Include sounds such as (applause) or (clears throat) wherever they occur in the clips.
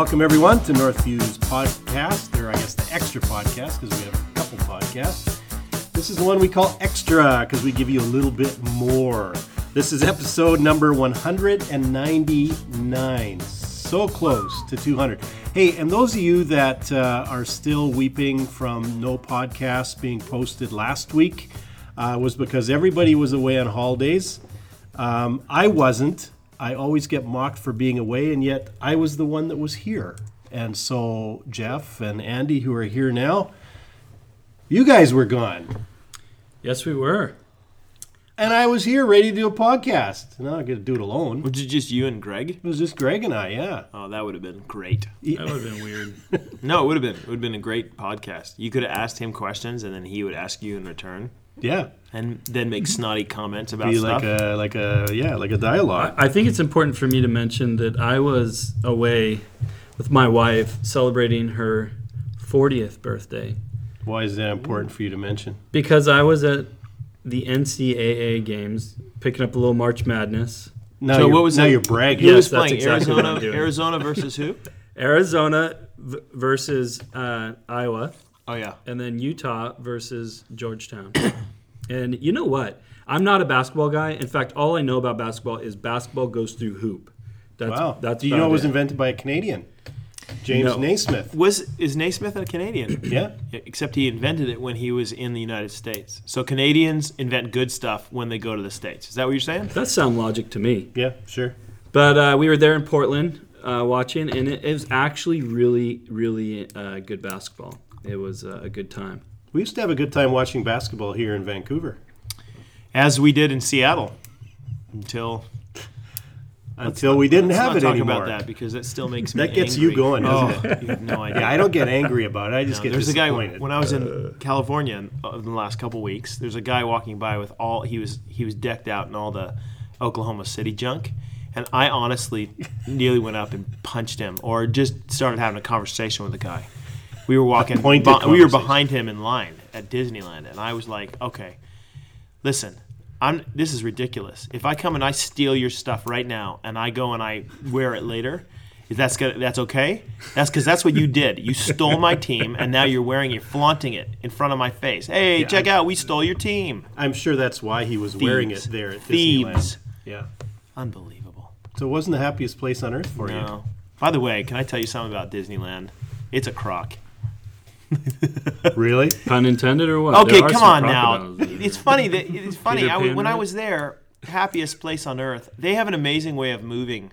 Welcome, everyone, to Northview's podcast, or I guess the extra podcast, because we have a couple podcasts. This is the one we call extra, because we give you a little bit more. This is episode number 199. So close to 200. Hey, and those of you that uh, are still weeping from no podcast being posted last week uh, was because everybody was away on holidays. Um, I wasn't. I always get mocked for being away, and yet I was the one that was here. And so Jeff and Andy, who are here now, you guys were gone. Yes, we were. And I was here ready to do a podcast. Now I get to do it alone. Was it just you and Greg? It was just Greg and I, yeah. Oh, that would have been great. That would have been weird. (laughs) No, it would have been. It would have been a great podcast. You could have asked him questions, and then he would ask you in return, Yeah. and then make snotty comments about Be stuff. like a like a yeah, like a dialogue. I think it's important for me to mention that I was away with my wife celebrating her 40th birthday Why is that important for you to mention? because I was at the NCAA games picking up a little March Madness. Now So you're, what was now it? you're bragging. Who Yes, was that's playing exactly what I'm Arizona? doing. Arizona versus who? Arizona v- versus uh, Iowa, Oh yeah. and then Utah versus Georgetown. (coughs) and you know what? I'm not a basketball guy. In fact, all I know about basketball is basketball goes through hoop. That's, Wow. That's Do you know it was invented by a Canadian? James No. Naismith. Was is Naismith a Canadian? (coughs) Yeah. Except he invented it when he was in the United States. So Canadians invent good stuff when they go to the states. Is that what you're saying? That sound logic to me. Yeah, sure. But uh, we were there in Portland uh, watching, and it, it was actually really, really uh, good basketball. It was uh, a good time. We used to have a good time watching basketball here in Vancouver As we did in Seattle, until (laughs) until we didn't have not it talk anymore. about that because that still makes (laughs) me That gets you going, doesn't oh, You have no idea. Yeah, I don't get angry about it. I just No, get there's a guy disappointed. when I was in California in, uh, in the last couple weeks. There's a guy walking by with all he was he was decked out in all the Oklahoma City junk, and I honestly nearly went up and punched him or just started having a conversation with the guy. We were walking. be- we were behind him in line at Disneyland, and I was like, "Okay, listen." I'm, this is ridiculous. If I come and I steal your stuff right now, and I go and I wear it later, is that's gonna, that's okay? That's because that's what you did. You stole my team, and now you're wearing it, flaunting it in front of my face. Hey, check out, we stole your team. I'm sure that's why he was wearing it there at Thieves. Disneyland. Yeah. Unbelievable. So it wasn't the happiest place on earth for you. By the way, can I tell you something about Disneyland? It's a crock. (laughs) Really? Pun intended, or what? Okay, come on now. It's funny that it's (laughs) funny. I, when I was there, happiest place on earth. They have an amazing way of moving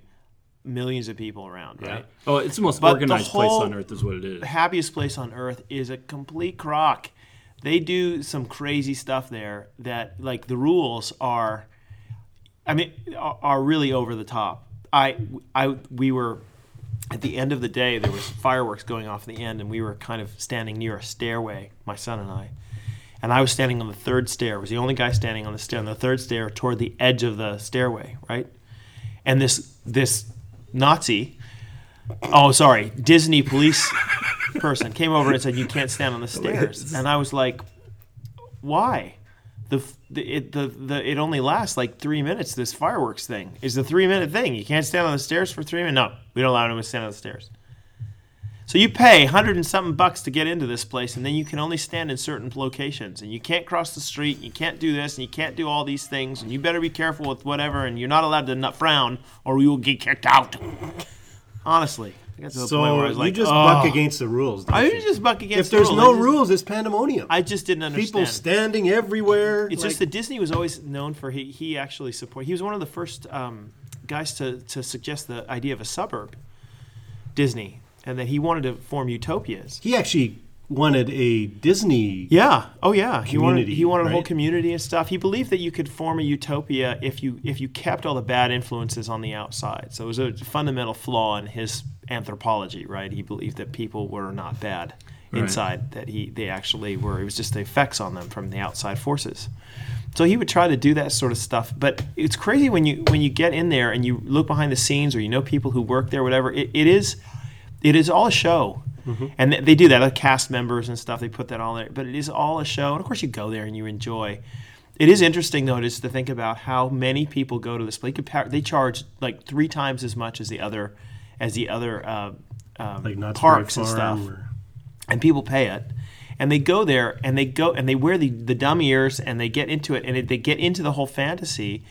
millions of people around, right? Oh, it's the most But the organized place on earth, is what it is. the happiest place on earth is a complete crock. They do some crazy stuff there that like the rules are I mean are, are really over the top. I I we were at the end of the day there was fireworks going off at the end and we were kind of standing near a stairway, my son and I. And I was standing on the third stair. I was the only guy standing on the stair on the third stair toward the edge of the stairway, right? And this this Nazi oh sorry, Disney police person came over and said you can't stand on the stairs and i was like why the, it the, the it only lasts like three minutes this fireworks thing. Is a three minute thing. You can't stand on the stairs for three minutes no we don't allow anyone to stand on the stairs. So you pay hundred and something bucks to get into this place and then you can only stand in certain locations and you can't cross the street you can't do this and you can't do all these things and you better be careful with whatever and you're not allowed to not frown or you will get kicked out. Honestly I got to the point where I So was you just "Oh." buck against the rules. I you? just buck against if there's the no rules. I just- rules, it's pandemonium. I just didn't understand. People standing everywhere. it's like- just that Disney was always known for he he actually support. He was one of the first um, guys to to suggest the idea of a suburb, Disney, and that he wanted to form utopias. he actually wanted a Disney. Yeah. Oh yeah. He wanted he wanted a whole community and stuff. He believed that you could form a utopia if you if you kept all the bad influences on the outside. So it was a fundamental flaw in his anthropology, right? He believed that people were not bad Right. inside, that he they actually were. It was just the effects on them from the outside forces. So he would try to do that sort of stuff, but it's crazy when you when you get in there and you look behind the scenes or you know people who work there, whatever. It, it is it is all a show. Mm-hmm. And th- they do that, like cast members and stuff. They put that all there, but it is all a show. And of course, you go there and you enjoy. It is interesting though, just to think about how many people go to this place. They charge like three times as much as the other, as the other uh, um, Like parks and stuff, or- and people pay it. And they go there and they go and they wear the, the dumb ears and they get into it and it, they get into the whole fantasy.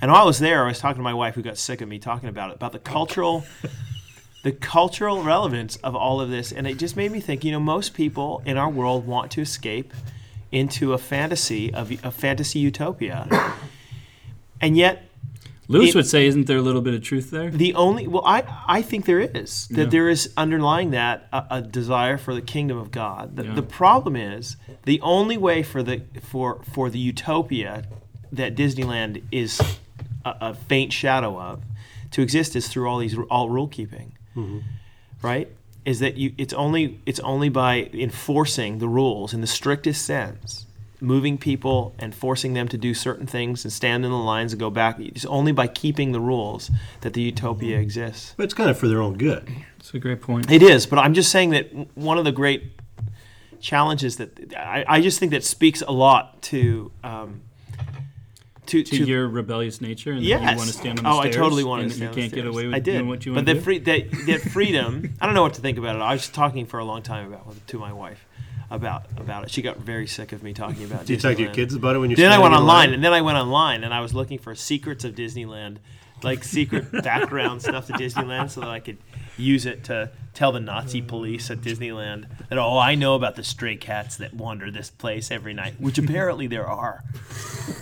And while I was there, I was talking to my wife who got sick of me talking about it, about the cultural (laughs) the cultural relevance of all of this. And it just made me think, you know, most people in our world want to escape into a fantasy of a fantasy utopia. (coughs) And yet Lewis It- would say, isn't there a little bit of truth there? the only well, I I think there is that Yeah. there is underlying that a, a desire for the kingdom of God. The, Yeah. the problem is the only way for the for for the utopia that Disneyland is a, a faint shadow of to exist is through all these all rule keeping, mm-hmm. right? Is that you? It's only it's only by enforcing the rules in the strictest sense moving people and forcing them to do certain things and stand in the lines and go back. It's only by keeping the rules that the utopia exists. But it's kind of for their own good. It's a great point. It is, but I'm just saying that one of the great challenges that I, I just think that speaks a lot to. Um, to, to, your rebellious nature, and that Yes. you want to stand on the oh, stairs. I totally want and to that stand You on can't get away with I did. doing what you but want the to do. free, that, that freedom, I don't know what to think about it. I was talking for a long time about it to my wife about about it. She got very sick of me talking about. Do you talk to your kids about it when you're Then I went online, line? and then I went online, and I was looking for secrets of Disneyland, like secret (laughs) background stuff to Disneyland, so that I could use it to tell the Nazi police at Disneyland that oh, I know about the stray cats that wander this place every night, which apparently there are.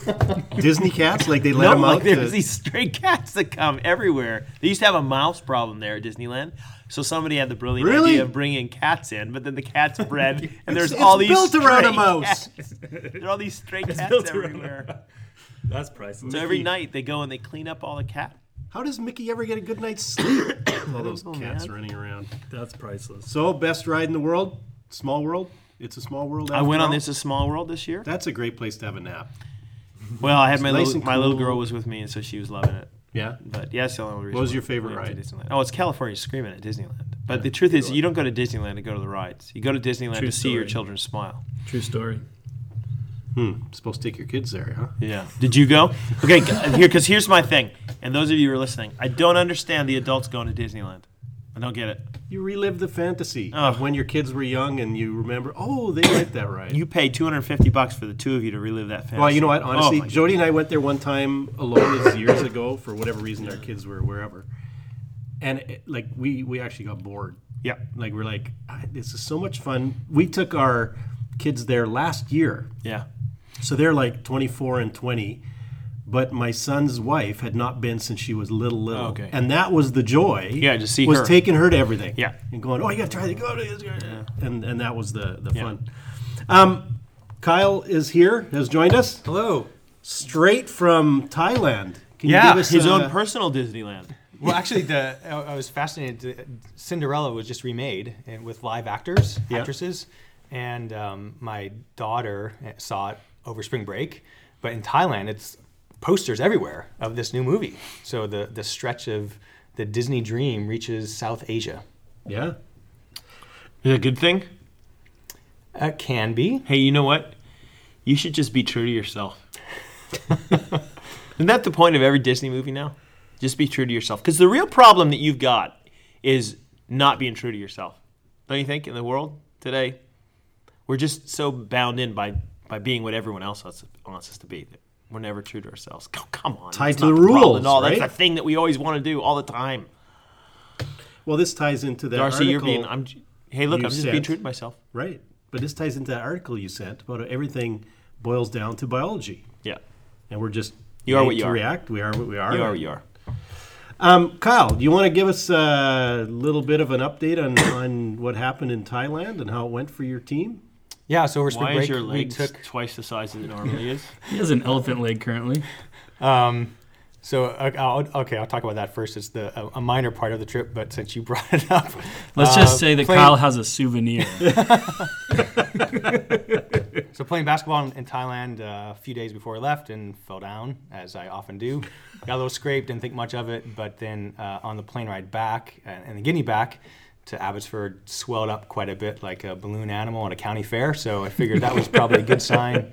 (laughs) Disney cats, like they let no, them like out. there's to- these stray cats that come everywhere. They used to have a mouse problem there at Disneyland. So somebody had the brilliant Really? idea of bringing cats in, but then the cats bred, (laughs) and there's It's- all it's these built around a stray mouse. cats. There are all these stray (laughs) cats built around everywhere. (laughs) That's priceless. So every night they go and they clean up all the cat. How does Mickey ever get a good night's sleep? (coughs) all those know, cats man. running around. That's priceless. So, best ride in the world? Small World? It's a small world. I went on this a small world this year. That's a great place to have a nap. Well, I had my nice little, and my little girl was with me, and so she was loving it. Yeah. But yeah, that's the only reason. What was your favorite ride? Disneyland. Oh, it's California Screaming at Disneyland. But the truth is, you don't go to Disneyland to go to the rides. You go to Disneyland True to see your children smile. True story. Hmm. Supposed to take your kids there, huh? Yeah. Did you go? Okay, here because here's my thing, and those of you who are listening, I don't understand the adults going to Disneyland. I don't get it. You relive the fantasy of when your kids were young and you remember, oh, they like that ride. You paid 250 bucks for the two of you to relive that fantasy. well, you know what? Honestly, Oh, my Jody and I went there one time alone this years ago for whatever reason our kids were wherever, and it, like we we actually got bored. Yeah. Like we're like, "Ah, this is so much fun. We took our kids there last year, Yeah. so they're like 24 and 20. But my son's wife had not been since she was little, little, Okay. and that was the joy. Yeah, to see was her. taking her to everything. Yeah. and going, oh, you got to try to go to this, and and that was the the Yeah. fun. Um, Kyle is here, has joined us Hello. straight from Thailand. Can you Yeah, give us his uh, own personal Disneyland. Well, actually, the I I was fascinated. Cinderella was just remade and with live actors, Yeah. actresses, and um, my daughter saw it over spring break. But in Thailand, it's posters everywhere of this new movie. So the the stretch of the Disney dream reaches South Asia. Yeah, Is it a good thing? It can be. Hey, you know what? You should just be true to yourself. (laughs) Isn't that the point of every Disney movie now? Just be true to yourself. Because the real problem that you've got is not being true to yourself. Don't you think in the world today? We're just so bound in by, by being what everyone else wants, wants us to be. We're never true to ourselves. (laughs) Oh, come on. Tied to not the rules, at all. That's the thing that we always want to do all the time. well, this ties into that Darcy, you're article, being. I'm. Hey, look, I'm just being true to myself. right? But this ties into that article you sent about everything boils down to biology, Yeah. and we're just You are what you to are. react. We are what we are. You are what you are. Um, Kyle, do you want to give us a little bit of an update on, on what happened in Thailand and how it went for your team? Yeah. So over spring Why break, is your we took twice the size as it normally is? (laughs) He has an elephant leg currently. Um, so uh, I'll, okay, I'll talk about that first. It's the a, a minor part of the trip, but since you (laughs) brought it up, Let's uh, just say that playing- Kyle has a souvenir. (laughs) So playing basketball in, in Thailand uh, a few days before I left and fell down, as I often do. Got a little scraped, didn't think much of it, but then uh, on the plane ride back uh, and the guinea back to Abbotsford, swelled up quite a bit like a balloon animal at a county fair. So I figured that was probably a good (laughs) sign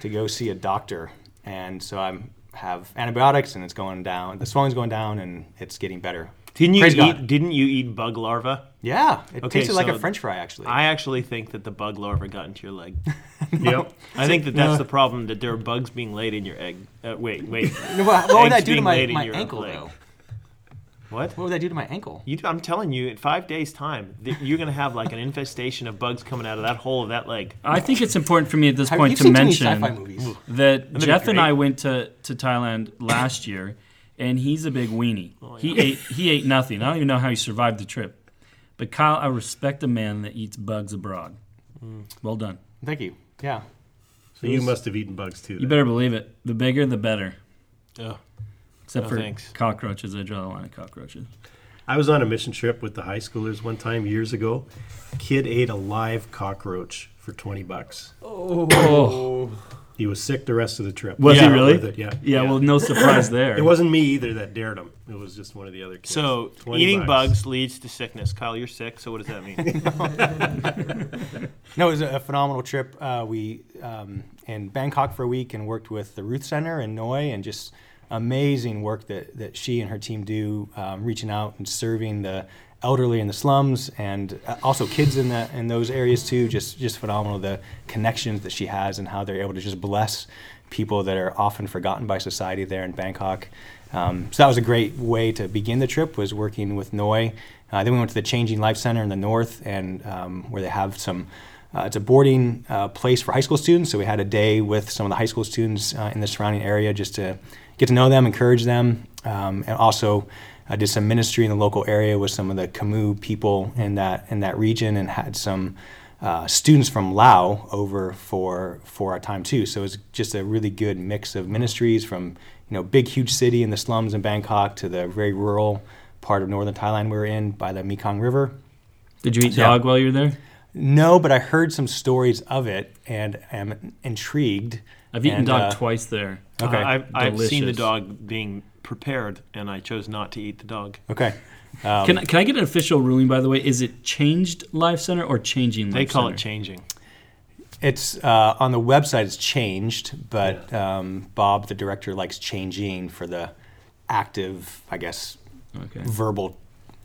to go see a doctor. And so I have antibiotics and it's going down. The swelling's going down and it's getting better Didn't you Praise eat? God. Didn't you eat bug larva? Yeah, it Okay, tasted like a French fry actually. I actually think that the bug larva got into your leg. (laughs) Yep. I think that that's No. the problem. That there are bugs being laid in your egg. Uh, wait, wait. (laughs) No, what, what would that do to my, my ankle leg. though? What? What would that do to my ankle? You, I'm telling you, in five days' time, that you're gonna have like an infestation of bugs coming out of that hole of that leg. I think it's important for me at this Have point you to seen too many mention sci-fi movies? that be Jeff and great. I went to, to Thailand last year, and he's a big weenie. Oh, he ate he ate nothing. I don't even know how he survived the trip. But Kyle, I respect a man that eats bugs abroad. Mm. Well done. Thank you. Yeah. So you must have eaten bugs too. You then. better believe it. The bigger, the better. Oh. Except No, for thanks. cockroaches. I draw the line at cockroaches. I was on a mission trip with the high schoolers one time years ago. Kid ate a live cockroach for twenty bucks. Oh, He was sick the rest of the trip. Was he really? worth it, Yeah. yeah. Well, no surprise there. (laughs) It wasn't me either that dared him. It was just one of the other kids. So eating bucks. bugs leads to sickness. Kyle, you're sick. So what does that mean? (laughs) No, it was a phenomenal trip. Uh, we um, in Bangkok for a week and worked with the Ruth Center in Noi, and just amazing work that, that she and her team do, um, reaching out and serving the elderly in the slums and uh, also kids in the in those areas too. Just just phenomenal the connections that she has and how they're able to just bless people that are often forgotten by society there in Bangkok. Um, so that was a great way to begin the trip. Was working with Noi. Uh, then we went to the Changing Life Center in the north, and um, where they have some. Uh, it's a boarding uh, place for high school students, so we had a day with some of the high school students uh, in the surrounding area just to get to know them, encourage them, um, and also uh, did some ministry in the local area with some of the Khmu people in that in that region, and had some uh, students from Lao over for for our time too. So it was just a really good mix of ministries from you know big huge city in the slums in Bangkok to the very rural part of northern Thailand we were in by the Mekong River. Did you eat dog while you were there? No, but I heard some stories of it and am intrigued. I've eaten And, dog uh, twice there. Okay. I've, I've seen the dog being prepared, and I chose not to eat the dog. Okay. Um, Can, I- can I get an official ruling, by the way? Is it changed Life Center or changing Life They call Center? it changing. It's uh, on the website. It's changed, but um, Bob, the director, likes changing for the active, I guess, Okay. verbal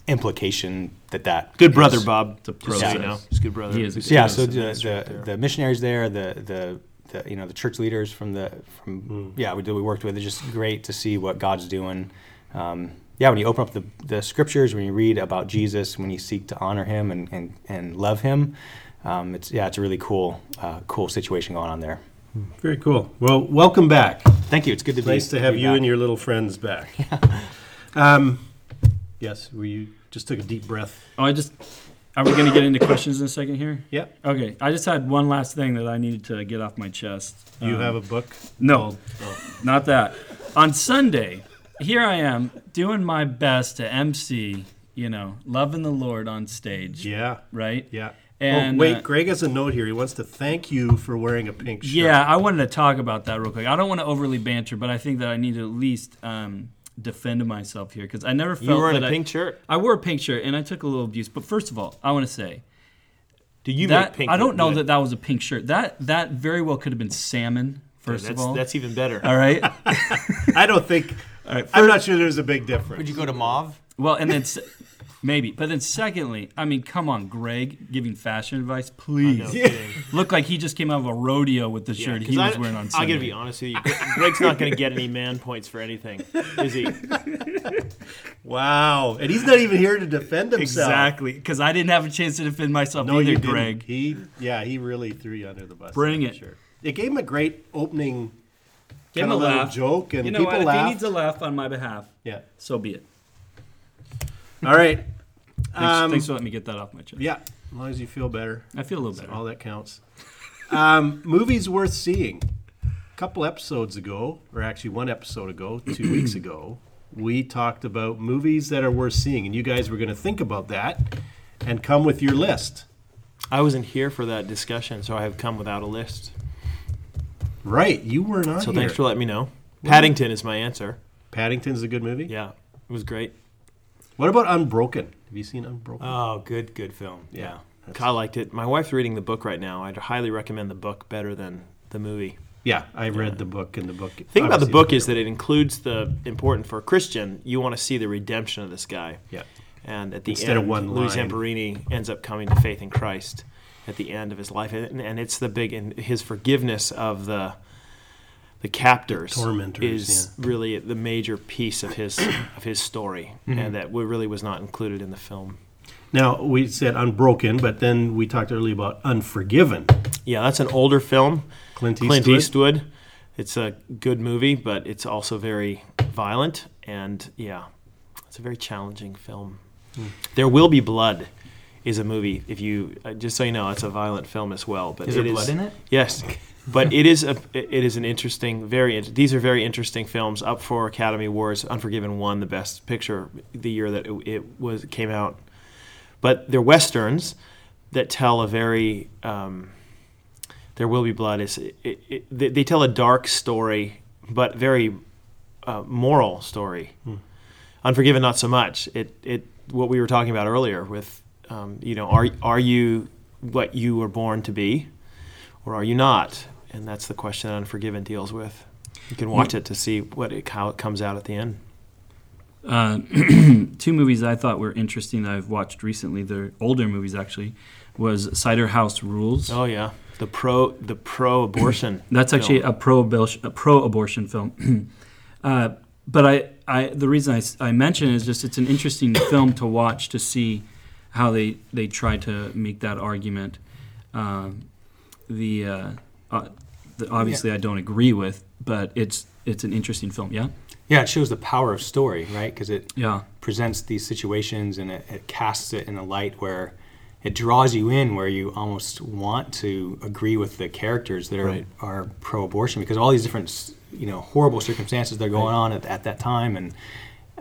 implication that that Good brother, is. Bob. It's a Just so you know, he's a good brother. He is a good Yeah. doing So the ministry the, there. the missionaries there, the, the the you know the church leaders from the from yeah we, that we worked with. It's just great to see what God's doing. Um, yeah, when you open up the, the scriptures, when you read about Jesus, when you seek to honor Him and, and, and love Him, um, it's yeah, it's a really cool uh, cool situation going on there. Very cool. Well, welcome back. Thank you. It's good to be Nice to have you back. and your little friends back. Yeah. (laughs) Um, yes, were you just took a deep breath? Oh, I just. Are we going to get into questions in a second here? Yeah. Okay. I just had one last thing that I needed to get off my chest. You Um, have a book? No, not that. On Sunday, here I am doing my best to MC, you know, loving the Lord on stage, yeah, right? yeah. And, oh, wait, uh, Greg has a note here. He wants to thank you for wearing a pink shirt. Yeah, I wanted to talk about that real quick. I don't want to overly banter, but I think that I need to at least um, defend myself here because I never felt You were in that a I- pink shirt. I wore a pink shirt and I took a little abuse. But first of all, I want to say Do you that make pink? I don't know good? that that was a pink shirt. That that very well could have been salmon. First that's, of all, that's even better. all right. (laughs) I don't think. All right, I'm not sure there's a big difference. Would you go to Mauve? Well, and then s- maybe, but then secondly, I mean, come on, Greg, giving fashion advice, please. No. (laughs) Look like he just came out of a rodeo with the Yeah, shirt 'cause he was I, wearing on Sunday. I Sunday. gotta be honest with you. Gre- Greg's not gonna get any man points for anything, is he? (laughs) Wow, and he's not even here to defend himself. Exactly, because I didn't have a chance to defend myself No, either, you. Greg. He, yeah, he really threw you under the bus. Bring it. Sure. It gave him a great opening. Give him a little laugh. joke, and You know people what? If he needs a laugh on my behalf, yeah. so be it. All right. Thanks, Um, thanks for letting me get that off my chest. Yeah, as long as you feel better, I feel a little that's better. all that counts. Um, movies worth seeing. A couple episodes ago, or actually one episode ago, two (clears throat) weeks ago, we talked about movies that are worth seeing, and you guys were going to think about that and come with your list. I wasn't here for that discussion, so I have come without a list. Right, you were not So here. thanks for letting me know. Paddington is my answer. Paddington's a good movie. Yeah, it was great. What about Unbroken? Have you seen Unbroken? Oh, good, good film. Yeah. Kyle liked it. My wife's reading the book right now. I'd highly recommend the book better than the movie. Yeah, I read the book, and the book. The thing about the book is is that it includes the important for a Christian. You want to see the redemption of this guy. Yeah. And at the Instead end, of one Louis line. Zamperini ends up coming to faith in Christ at the end of his life, and, and it's the big and his forgiveness of the the captors Tormentors, is really the major piece of his (coughs) of his story, Mm-hmm. and that really was not included in the film. Now we said Unbroken, but then we talked earlier about Unforgiven. Yeah, that's an older film. Clint Eastwood. Clint Eastwood. It's a good movie, but it's also very violent, and yeah, it's a very challenging film. Hmm. There will be blood. Is a movie. If you uh, just so you know, it's a violent film as well. But Is there blood in it? Yes, but it is a it is an interesting, very. These are very interesting films up for Academy Awards. Unforgiven won the Best Picture the year that it, it was came out, but they're westerns that tell a very. Um, there will be blood. Is it, it, they, they tell a dark story, but very uh, moral story. Unforgiven, not so much. It it what we were talking about earlier with, um, you know, are are you what you were born to be, or are you not? And that's the question that Unforgiven deals with. You can watch it to see what it, how it comes out at the end. Uh, (clears throat) two movies I thought were interesting that I've watched recently. They're older movies actually. Was Cider House Rules. Oh yeah, the pro the pro abortion. (clears throat) That's actually a pro a pro abortion film. (clears throat) uh, but I, I the reason I, I mention it is just it's an interesting (coughs) film to watch to see how they they try to make that argument. Um, the, uh, the obviously I don't agree with, but it's it's an interesting film. Yeah, Yeah, it shows the power of story, right? Because it yeah, presents these situations and it, it casts it in a light where it draws you in, where you almost want to agree with the characters that are, Right. are pro-abortion because all these different, you know, horrible circumstances that are going on at, at that time, and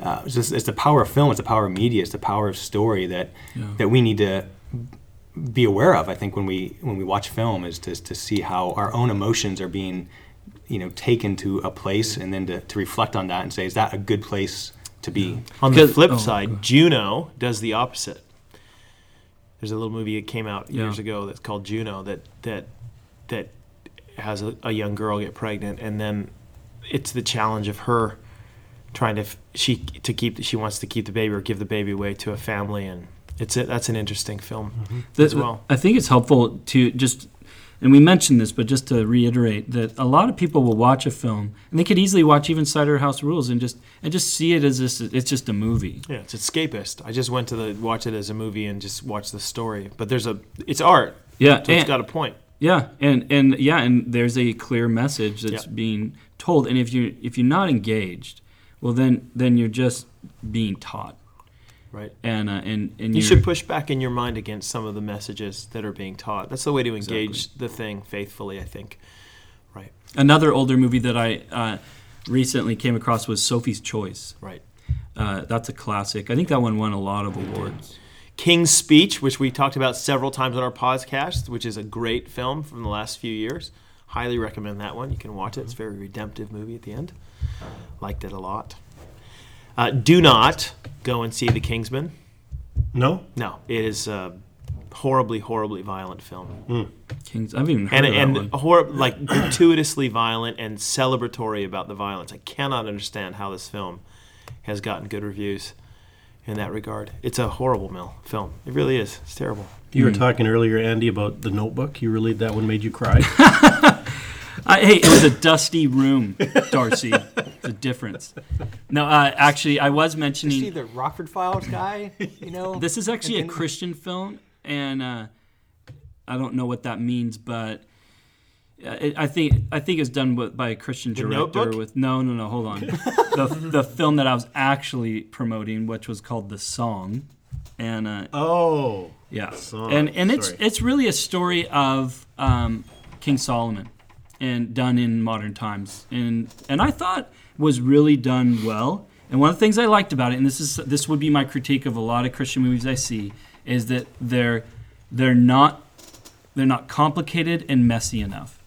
uh, it's, just, it's the power of film, it's the power of media, it's the power of story that Yeah. that we need to be aware of. I think when we when we watch film is to to see how our own emotions are being, you know, taken to a place, and then to, to reflect on that and say, is that a good place to be? On the flip oh, side, Juno does the opposite. There's a little movie that came out Yeah. years ago that's called Juno that that that has a, a young girl get pregnant, and then it's the challenge of her trying to f- she to keep she wants to keep the baby or give the baby away to a family, and it's a, that's an interesting film mm-hmm. The- as well. I think it's helpful to just, and we mentioned this, but just to reiterate that a lot of people will watch a film and they could easily watch even Cider House Rules and just and just see it as this. It's just a movie. Yeah, it's escapist. I just went to the watch it as a movie and just watch the story, but there's a it's art, Yeah, so it's and- got a point. Yeah, and and yeah, and there's a clear message that's Yeah. being told, and if you if you're not engaged, well then then you're just being taught, Right. and uh, and and You should push back in your mind against some of the messages that are being taught. That's the way to engage the thing faithfully, I think. Right. Another older movie that I uh, recently came across was Sophie's Choice. Right. Uh, that's a classic. I think that one won a lot of awards. King's Speech, which we talked about several times on our podcast, which is a great film from the last few years. Highly recommend that one. You can watch it. It's a very redemptive movie at the end. Liked it a lot. Uh, do not go and see The Kingsman. No, No, it is a horribly, horribly violent film. Kings. I've even heard and of that and one. hor- like (clears throat) gratuitously violent and celebratory about the violence. I cannot understand how this film has gotten good reviews in that regard. It's a horrible mil- film. It really is. It's terrible. you Hmm. were talking earlier, Andy, about the Notebook. You really that one made you cry. (laughs) I, hey, it was a dusty room, Darcy. the difference. No, uh, actually, I was You see mentioning the Rockford Files guy, you know? this is actually a Christian film, and uh, I don't know what that means, but uh, it, I think I think it's done with, by a Christian The director. Notebook? With no, no, no. Hold on. the the film that I was actually promoting, which was called The Song, and uh, oh, yeah, Song, and and it's it's really a story of um, King Solomon, and done in modern times, and and I thought was really done well. And one of the things I liked about it, and this is this would be my critique of a lot of Christian movies I see, is that they're they're not they're not complicated and messy enough.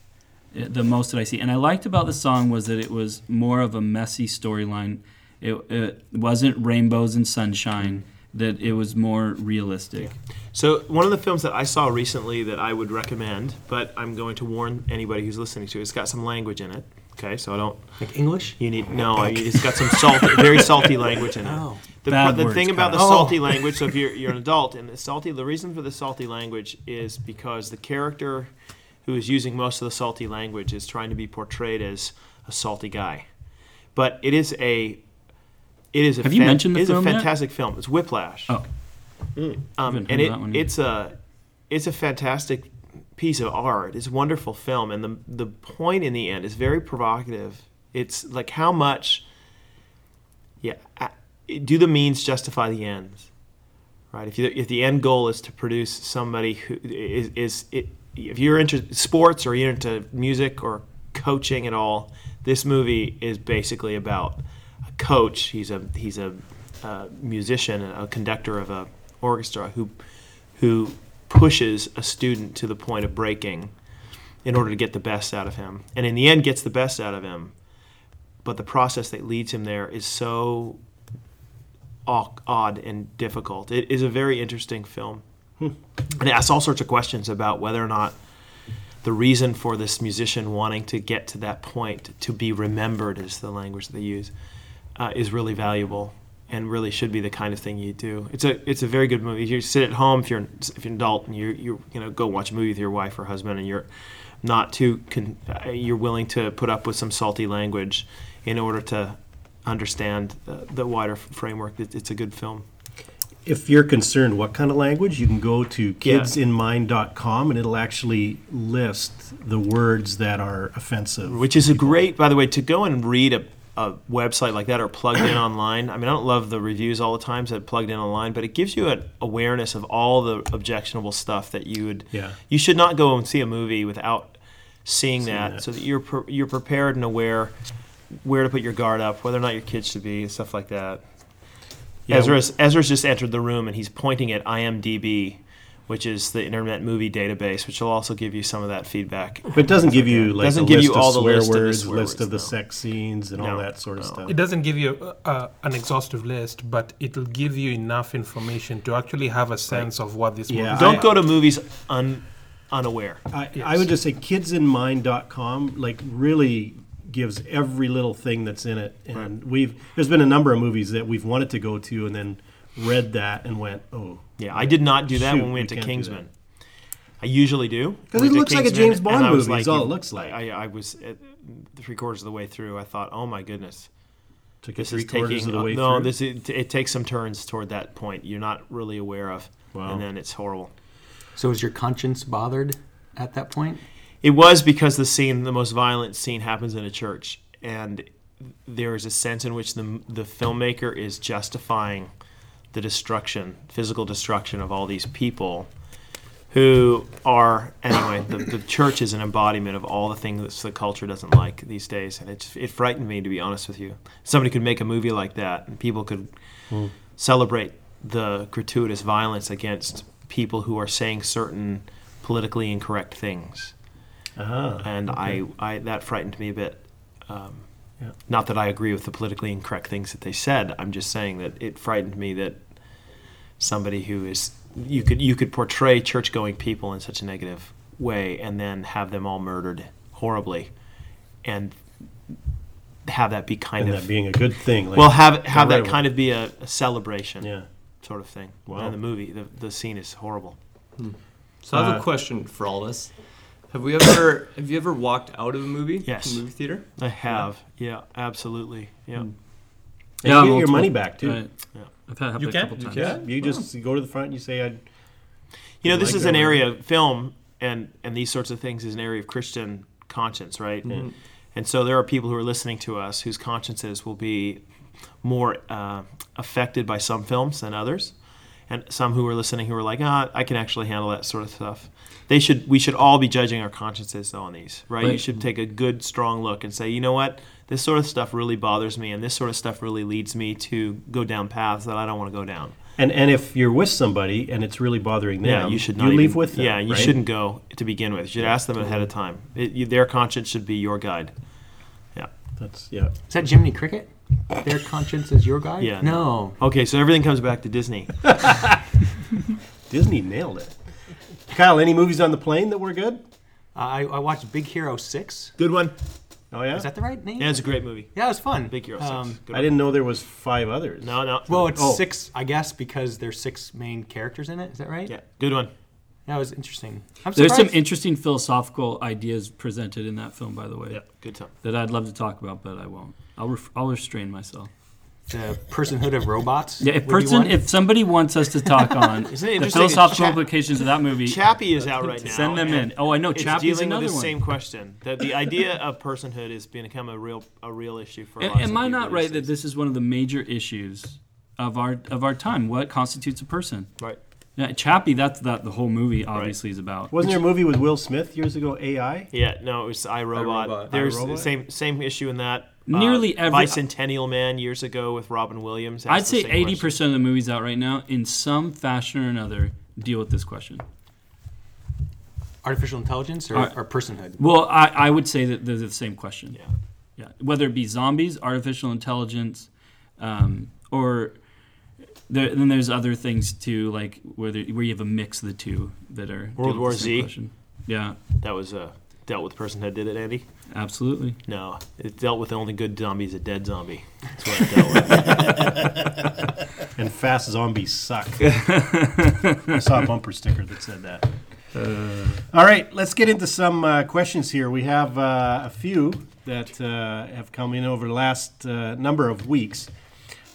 uh, The most that I see, and I liked about the song was that it was more of a messy storyline. It, it wasn't rainbows and sunshine. That it was more realistic. So one of the films that I saw recently that I would recommend, but I'm going to warn anybody who's listening to, it, it's got some language in it. Okay, so I don't. Like English? You need no. I- It's got some salty, very salty language in it. (laughs) Oh. The, Bad the words, thing about the Kyle. salty oh. (laughs) language, so if you're, you're an adult, and the salty, the reason for the salty language is because the character who is using most of the salty language is trying to be portrayed as a salty guy. But it is a, it is a, Have you mentioned the it is film a yet? fantastic film. It's Whiplash. Oh, Um, Haven't and it, that one yet. it's a it's a fantastic piece of art. It's a wonderful film, and the the point in the end is very provocative. It's like how much, yeah, a- do the means justify the ends, right? If you if the end goal is to produce somebody who is is it, if you're into sports or you're into music or coaching at all, this movie is basically about coach. He's a he's a, uh musician, a conductor of a orchestra who who pushes a student to the point of breaking in order to get the best out of him, and in the end gets the best out of him. But the process that leads him there is so odd and difficult. It is a very interesting film, and it asks all sorts of questions about whether or not the reason for this musician wanting to get to that point to be remembered is the language that they use uh, is really valuable and really should be the kind of thing you do. It's a it's a very good movie. You sit at home if you're if you're an adult and you you you know go watch a movie with your wife or husband and you're not too con- uh, you're willing to put up with some salty language in order to understand the, the wider framework. It, it's a good film. If you're concerned what kind of language, you can go to kidsinmind.com and it'll actually list the words that are offensive. which is a great by the way to go and read a, a website like that or plugged in (clears throat) online i mean i don't love the reviews all the times that plugged in online but it gives you an awareness of all the objectionable stuff that you would Yeah. you should not go and see a movie without seeing that, that. so that you're pre- you're prepared and aware where to put your guard up whether or not your kids should be stuff like that Yeah. Ezra's, Ezra's just entered the room and he's pointing at imdb which is the internet movie database which will also give you some of that feedback But it doesn't give you like Doesn't a give list you of all the swear list of the words, swear list of the no. sex scenes and all that sort of no. stuff. It doesn't give you uh, uh, an exhaustive list, but it'll give you enough information to actually have a sense of what this Yeah, movie. don't I- go to movies un, unaware I, I would just say kidsinmind.com like really gives every little thing that's in it and we've there's been a number of movies that we've wanted to go to and then read that and went oh Yeah, I did not do that Shoot, when we went we to Kingsman. I usually do because it to looks like a James Bond and I movie is all it looks like. I, I was at three quarters of the way through. I thought, oh my goodness, took this three is taking of the way no. through This it, it takes some turns toward that point you're not really aware of, Wow. and then it's horrible. So is your conscience bothered at that point? It was because the scene, the most violent scene, happens in a church, and there is a sense in which the the filmmaker is justifying the destruction, physical destruction of all these people, who are anyway. The, the church is an embodiment of all the things that the culture doesn't like these days, and it it frightened me to be honest with you. Somebody could make a movie like that, and people could celebrate the gratuitous violence against people who are saying certain politically incorrect things uh-huh. and I, I that frightened me a bit. Um, Yeah. Not that I agree with the politically incorrect things that they said. I'm just saying that it frightened me that somebody who is you could you could portray church going people in such a negative way and then have them all murdered horribly, and have that be kind and of that being a good thing like, well have have that kind of be a, a celebration yeah sort of thing. Wow. And the movie the the scene is horrible. So I have Uh, a question for all of us. Have we ever have you ever walked out of a movie? Yes. a movie theater. I have yeah absolutely yeah. and Yeah, you get your money back too Right. Yeah. I've had You it a can? couple You times. yeah you just go to the front and you say I'd You know, this like is an area of film and and these sorts of things is an area of Christian conscience, right? And so there are people who are listening to us whose consciences will be more uh, affected by some films than others, and some who are listening who are like, ah, I can actually handle that sort of stuff. They should. We should all be judging our consciences though on these, right? You should take a good, strong look and say, you know what, this sort of stuff really bothers me, and this sort of stuff really leads me to go down paths that I don't want to go down. and and if you're with somebody and it's really bothering them Yeah, you should not you leave with them Yeah, you right? shouldn't go to begin with. You should ask them ahead of time. It, you, their conscience should be your guide. Yeah, that's yeah Is that Jiminy Cricket? Their conscience is your guide. Yeah, No. Okay, so everything comes back to Disney. (laughs) Disney nailed it. Kyle, any movies on the plane that were good? I, I watched Big Hero Six. Good one. Oh yeah. Is that the right name? Yeah, it's a great movie. Yeah, it was fun. Big Hero Six. Um, Good I one. didn't know there was five others. No, no. well, it's Oh. six, I guess, because there's six main characters in it. Is that right? yeah, good one. That was interesting. I'm There's some interesting philosophical ideas presented in that film, by the way, Yeah, good time. that I'd love to talk about, but I won't. I'll, ref- I'll restrain myself. the personhood of robots. Yeah, if person, if somebody wants us to talk (laughs) on Isn't it the interesting? philosophical Cha- implications of that movie, Chappie is out right now. send them in. Oh, I know. It's Chappie's dealing another with the one. same question. That the idea of personhood has become a real a real issue for. Am, lots am of I people not these right that days. this is one of the major issues of our of our time? What constitutes a person? Right. Yeah, Chappie. That's that the whole movie obviously is about. Wasn't there a movie with Will Smith years ago? AI. Yeah, no, it was iRobot. iRobot. There's iRobot? the same same issue in that. Nearly uh, every- Bicentennial Man years ago with Robin Williams. I'd say same eighty question. percent of the movies out right now, in some fashion or another, deal with this question. artificial intelligence or, Art- or personhood. Well, I, I would say that they're the same question. Yeah. Yeah, whether it be zombies, artificial intelligence, um, or there, then there's other things too, like whether where you have a mix of the two that are deal World War Z? question. Yeah, That was uh, dealt with the person that Did it, Andy? absolutely. No, it dealt with the only good zombie is a dead zombie. That's what it dealt with. (laughs) And fast zombies suck. (laughs) I saw a bumper sticker that said that. All right, let's get into some uh, questions here. We have uh, a few that uh, have come in over the last uh, number of weeks.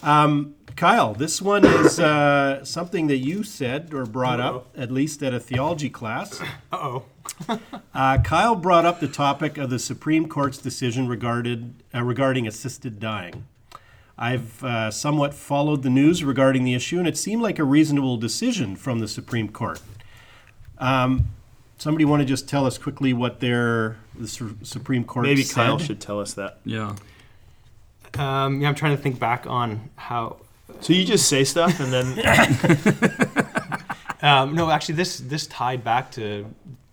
Um, Kyle, this one is uh, something that you said or brought up, at least at a theology class. Uh-oh. (laughs) Uh, Kyle brought up the topic of the Supreme Court's decision regarded, uh, regarding assisted dying. I've uh, somewhat followed the news regarding the issue, and it seemed like a reasonable decision from the Supreme Court. Um, somebody want to just tell us quickly what their the Su- Supreme Court Maybe said? Kyle should tell us that. Yeah. Um, yeah, I'm trying to think back on how. So you just say stuff and then (laughs) Um, no, actually, this this tied back to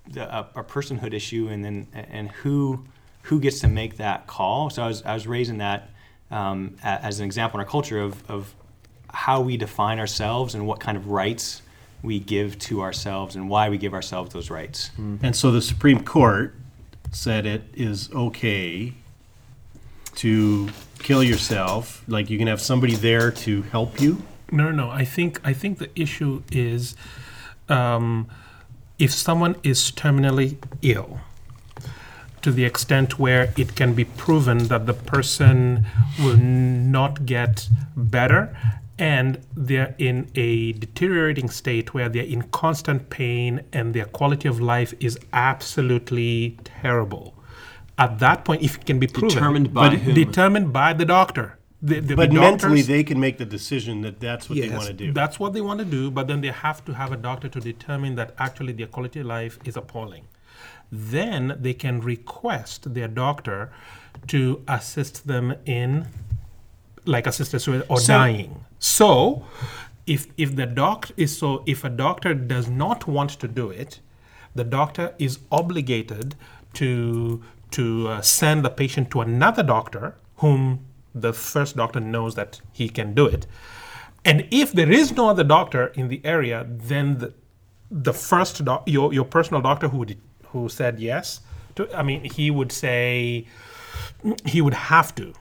the, a, a personhood issue, and then and who who gets to make that call. So I was I was raising that um, as an example in our culture of of how we define ourselves and what kind of rights we give to ourselves and why we give ourselves those rights. And so the Supreme Court said it is okay to kill yourself. Like you can have somebody there to help you. No, no, no. I think I think the issue is um, if someone is terminally ill, to the extent where it can be proven that the person will not get better and they're in a deteriorating state where they're in constant pain and their quality of life is absolutely terrible. At that point, if it can be proven, Determined by but whom? determined by the doctor. The, the, But the mentally, they can make the decision that that's what they want to do. that's what they want to do, but then they have to have a doctor to determine that actually their quality of life is appalling. Then they can request their doctor to assist them in, like assisted suicide or So- dying. So, if if the doc is so, if a doctor does not want to do it, the doctor is obligated to to uh, send the patient to another doctor whom the first doctor knows that he can do it. And if there is no other doctor in the area, then the, the first doc, your your personal doctor who did, who said yes, to, I mean, he would say he would have to.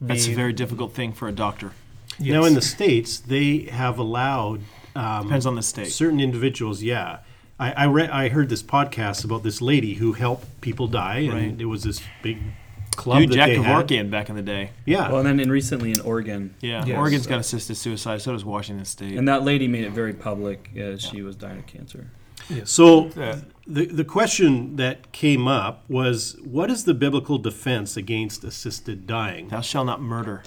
that's a very difficult thing for a doctor. Now, in the states, they have allowed um, Depends on the state. certain individuals. Yeah, I I, re- I heard this podcast about this lady who helped people die, and Right. it was this big club Dude, that Jack they had. Kevorkian back in the day. Yeah, Well, and then in recently in Oregon, Yeah, Yes. Oregon's got assisted suicide. So does Washington State. and that lady made it very public uh, she was dying of cancer. So Yeah. the the question that came up was, what is the biblical defense against assisted dying, Thou shalt not murder.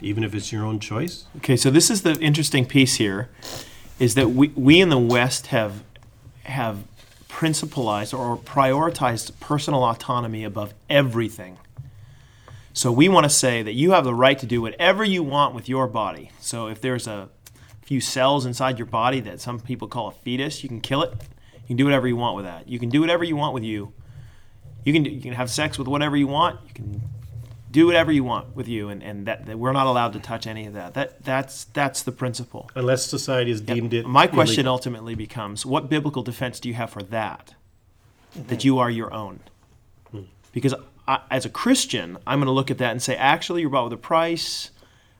even if it's your own choice? Okay, so this is the interesting piece here, is that we, we in the West have have principalized or prioritized personal autonomy above everything. So we want to say that you have the right to do whatever you want with your body. So if there's a few cells inside your body that some people call a fetus, you can kill it. You can do whatever you want with that. You can do whatever you want with you. You can you can have sex with whatever you want. You can do whatever you want with you, and, and that, that we're not allowed to touch any of that. That that's that's the principle. Unless society has deemed it. My question illegal. ultimately becomes: What biblical defense do you have for that? That you are your own, hmm. because I, as a Christian, I'm going to look at that and say, actually, you're bought with a price.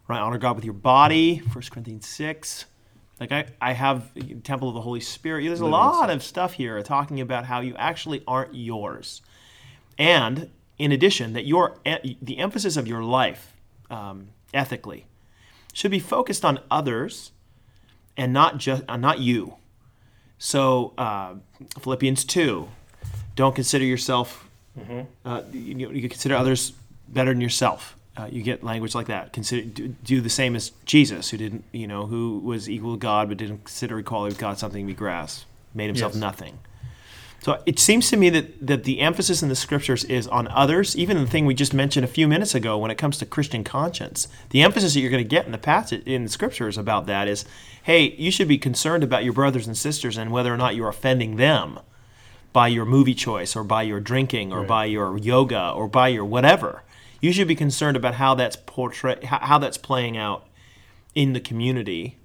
Right? Honor God with your body. 1 Corinthians six. Like I, I have the temple of the Holy Spirit. There's a lot of stuff here talking about how you actually aren't yours, and in addition, that your the emphasis of your life, um, ethically, should be focused on others, and not just uh, not you. So uh, Philippians two, don't consider yourself. Uh, you, you consider others better than yourself. Uh, you get language like that. Consider do, do the same as Jesus, who didn't, you know, who was equal to God but didn't consider equality with God something to be grasped, made himself Yes. nothing. So it seems to me that, that the emphasis in the scriptures is on others, even the thing we just mentioned a few minutes ago when it comes to Christian conscience. The emphasis that you're going to get in the passage in the scriptures about that is, hey, you should be concerned about your brothers and sisters and whether or not you're offending them by your movie choice or by your drinking or by your yoga or by your whatever. You should be concerned about how that's portray how how that's playing out in the community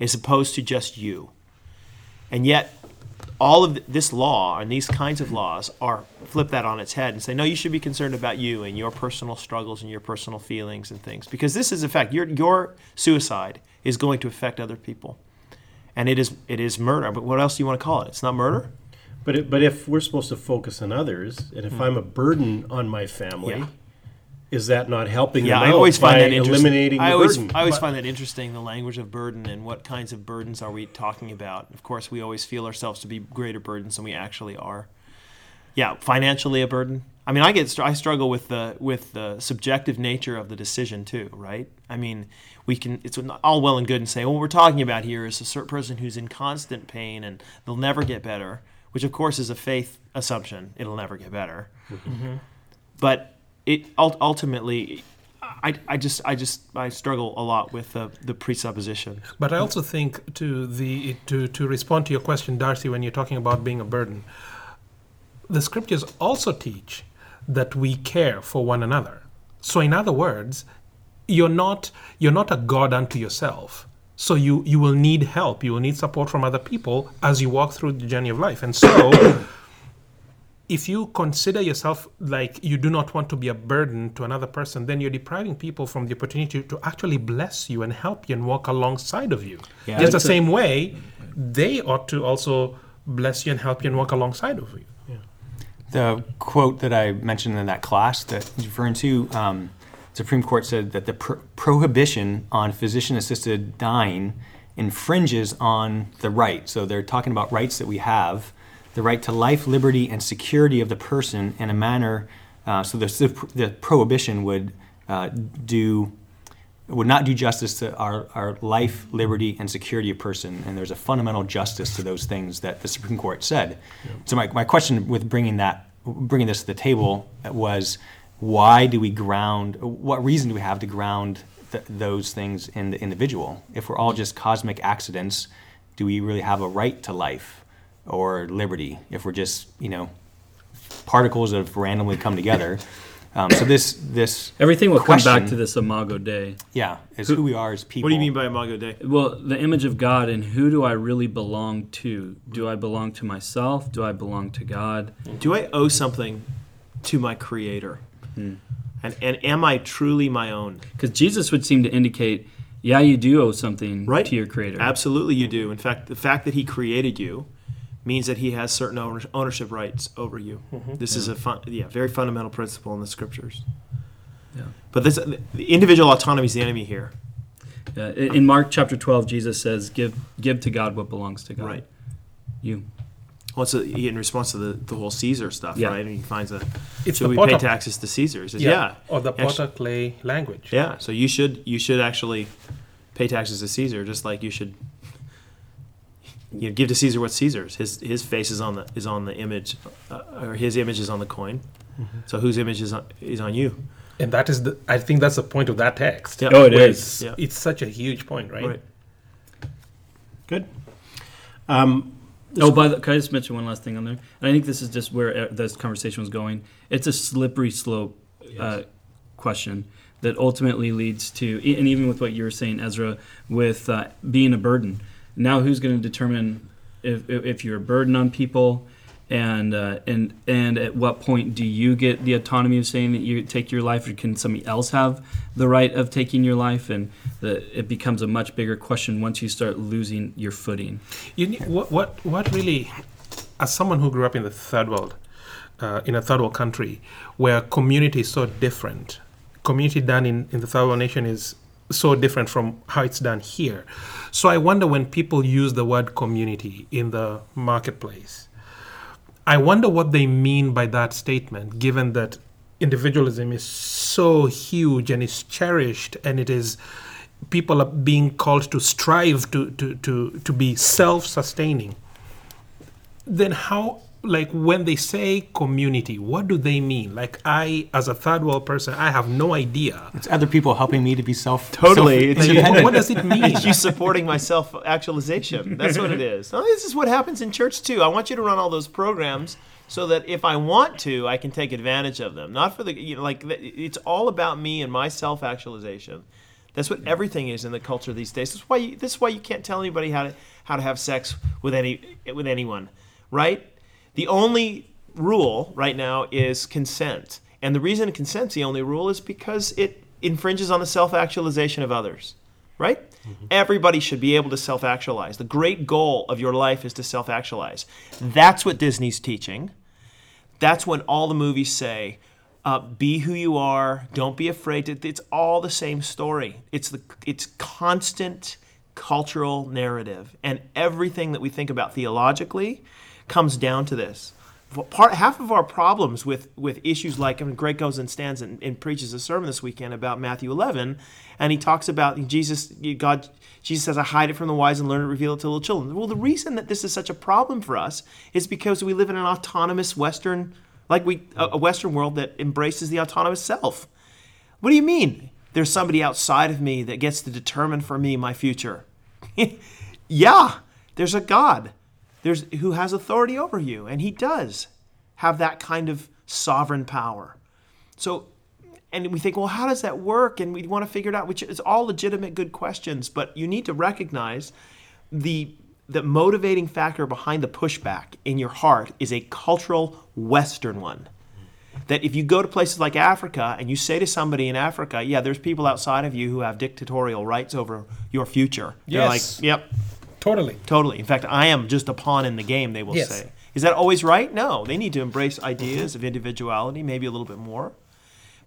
as opposed to just you. And yet all of this law and these kinds of laws are flip that on its head and say no you should be concerned about you and your personal struggles and your personal feelings and things. Because this is a fact your your suicide is going to affect other people. And it is it is murder. But what else do you want to call it? It's not murder? But it, but if we're supposed to focus on others, and if hmm. I'm a burden on my family. Yeah. Is that not helping yeah them i out always by find that interesting. eliminating i the always burden? i always But- find that interesting the language of burden and what kinds of burdens are we talking about. Of course we always feel ourselves to be greater burdens than we actually are. Yeah financially a burden. I mean i get i struggle with the with the subjective nature of the decision too right? I mean we can it's all well and good and say well, what we're talking about here is a certain person who's in constant pain and they'll never get better which of course is a faith assumption. It'll never get better. Mm-hmm. But it ultimately I, I just I just I struggle a lot with the, the presupposition. But I also think to the to to respond to your question, Darcy, when you're talking about being a burden, the scriptures also teach that we care for one another. So in other words, you're not you're not a god unto yourself. So you you will need help. You will need support from other people as you walk through the journey of life. And so if you consider yourself like you do not want to be a burden to another person, then you're depriving people from the opportunity to actually bless you and help you and walk alongside of you. Yeah. Just the a- same way, they ought to also bless you and help you and walk alongside of you. The quote that I mentioned in that class that he's referring to, um, Supreme Court said that the pro- prohibition on physician-assisted dying infringes on the right. So they're talking about rights that we have, the right to life, liberty, and security of the person in a manner. Uh, so the, the prohibition would uh, do would not do justice to our, our life, liberty, and security of person. And there's a fundamental justice to those things that the Supreme Court said. So my, my question with bringing that, bringing this to the table was, why do we ground? What reason do we have to ground th- those things in the individual? If we're all just cosmic accidents, do we really have a right to life or liberty? If we're just you know particles that have randomly come together. Um, so this this Everything will come back to this Imago Dei. yeah is who we are as people. What do you mean by Imago Dei? Well, the image of God and who do I really belong to? Do I belong to myself? Do I belong to God? Do I owe something to my Creator? And and am I truly my own? Because Jesus would seem to indicate, yeah, you do owe something Right. to your Creator. Absolutely, you do. In fact, the fact that He created you means that He has certain ownership rights over you. Mm-hmm. This is a fun, yeah, very fundamental principle in the Scriptures. Yeah. But this the individual autonomy is the enemy here. Yeah, in in Mark chapter 12, Jesus says, give, give to God what belongs to God. Right. You. Well, so in response to the, the whole Caesar stuff, Yeah. right? And he finds a It's should the we pay of- taxes to Caesar? He says, yeah. Or the Actu- potter clay language. Yeah, so you should you should actually pay taxes to Caesar, just like you should you know, give to Caesar what's Caesar's. His his face is on the is on the image, uh, or his image is on the coin. So whose image is on, is on you? And that is the I think that's the point of that text. Yeah. Oh, it Where is. It's, Yeah. it's such a huge point, right? Right. Good. Um, Oh, by the, can I just mention one last thing on there? And I think this is just where uh, this conversation was going. It's a slippery slope uh, question that ultimately leads to, and even with what you were saying, Ezra, with uh, being a burden. Now, who's going to determine if, if you're a burden on people, and uh, and and at what point do you get the autonomy of saying that you take your life, or can somebody else have the right of taking your life? And the, it becomes a much bigger question once you start losing your footing. You need, what, what, what really, as someone who grew up in the third world, uh, in a third world country, where community is so different, community done in, in the third world nation is so different from how it's done here. So I wonder when people use the word community in the marketplace, I wonder what they mean by that statement, given that individualism is so huge and is cherished and it is people are being called to strive to to to, to be self-sustaining. Then how like when they say community what do they mean like i as a third world person i have no idea It's other people helping me to be self Totally. It's Like, what, what does it (laughs) mean It's you supporting my self actualization. That's what it is. Now, (laughs) this is what happens in church too. I want you to run all those programs so that if I want to, I can take advantage of them. Not for the you know, like it's all about me and my self actualization. That's what everything is in the culture these days. This is why you, this is why you can't tell anybody how to how to have sex with any with anyone, right? The only rule right now is consent. And the reason consent's the only rule is because it infringes on the self-actualization of others. Right? Everybody should be able to self-actualize. The great goal of your life is to self-actualize. That's what Disney's teaching. That's when all the movies say, uh, "Be who you are. Don't be afraid." It's all the same story. It's the it's constant cultural narrative, and everything that we think about theologically comes down to this. Part half of our problems with with issues like I mean, Greg goes and stands and, and preaches a sermon this weekend about Matthew 11, and he talks about Jesus. God, Jesus says, "I hide it from the wise and learn to reveal it to little children." Well, the reason that this is such a problem for us is because we live in an autonomous Western, like we a Western world that embraces the autonomous self. What do you mean? There's somebody outside of me that gets to determine for me my future. (laughs) yeah, there's a God. There's who has authority over you, and he does have that kind of sovereign power. So and we think, well, how does that work? And we want to figure it out, which is all legitimate good questions, but you need to recognize the the motivating factor behind the pushback in your heart is a cultural Western one that if you go to places like Africa and you say to somebody in Africa, yeah, there's people outside of you who have dictatorial rights over your future. They're like, yep, totally totally. In fact, I am just a pawn in the game, they will Yes. say. Is that always right? No. They need to embrace ideas of individuality, maybe a little bit more.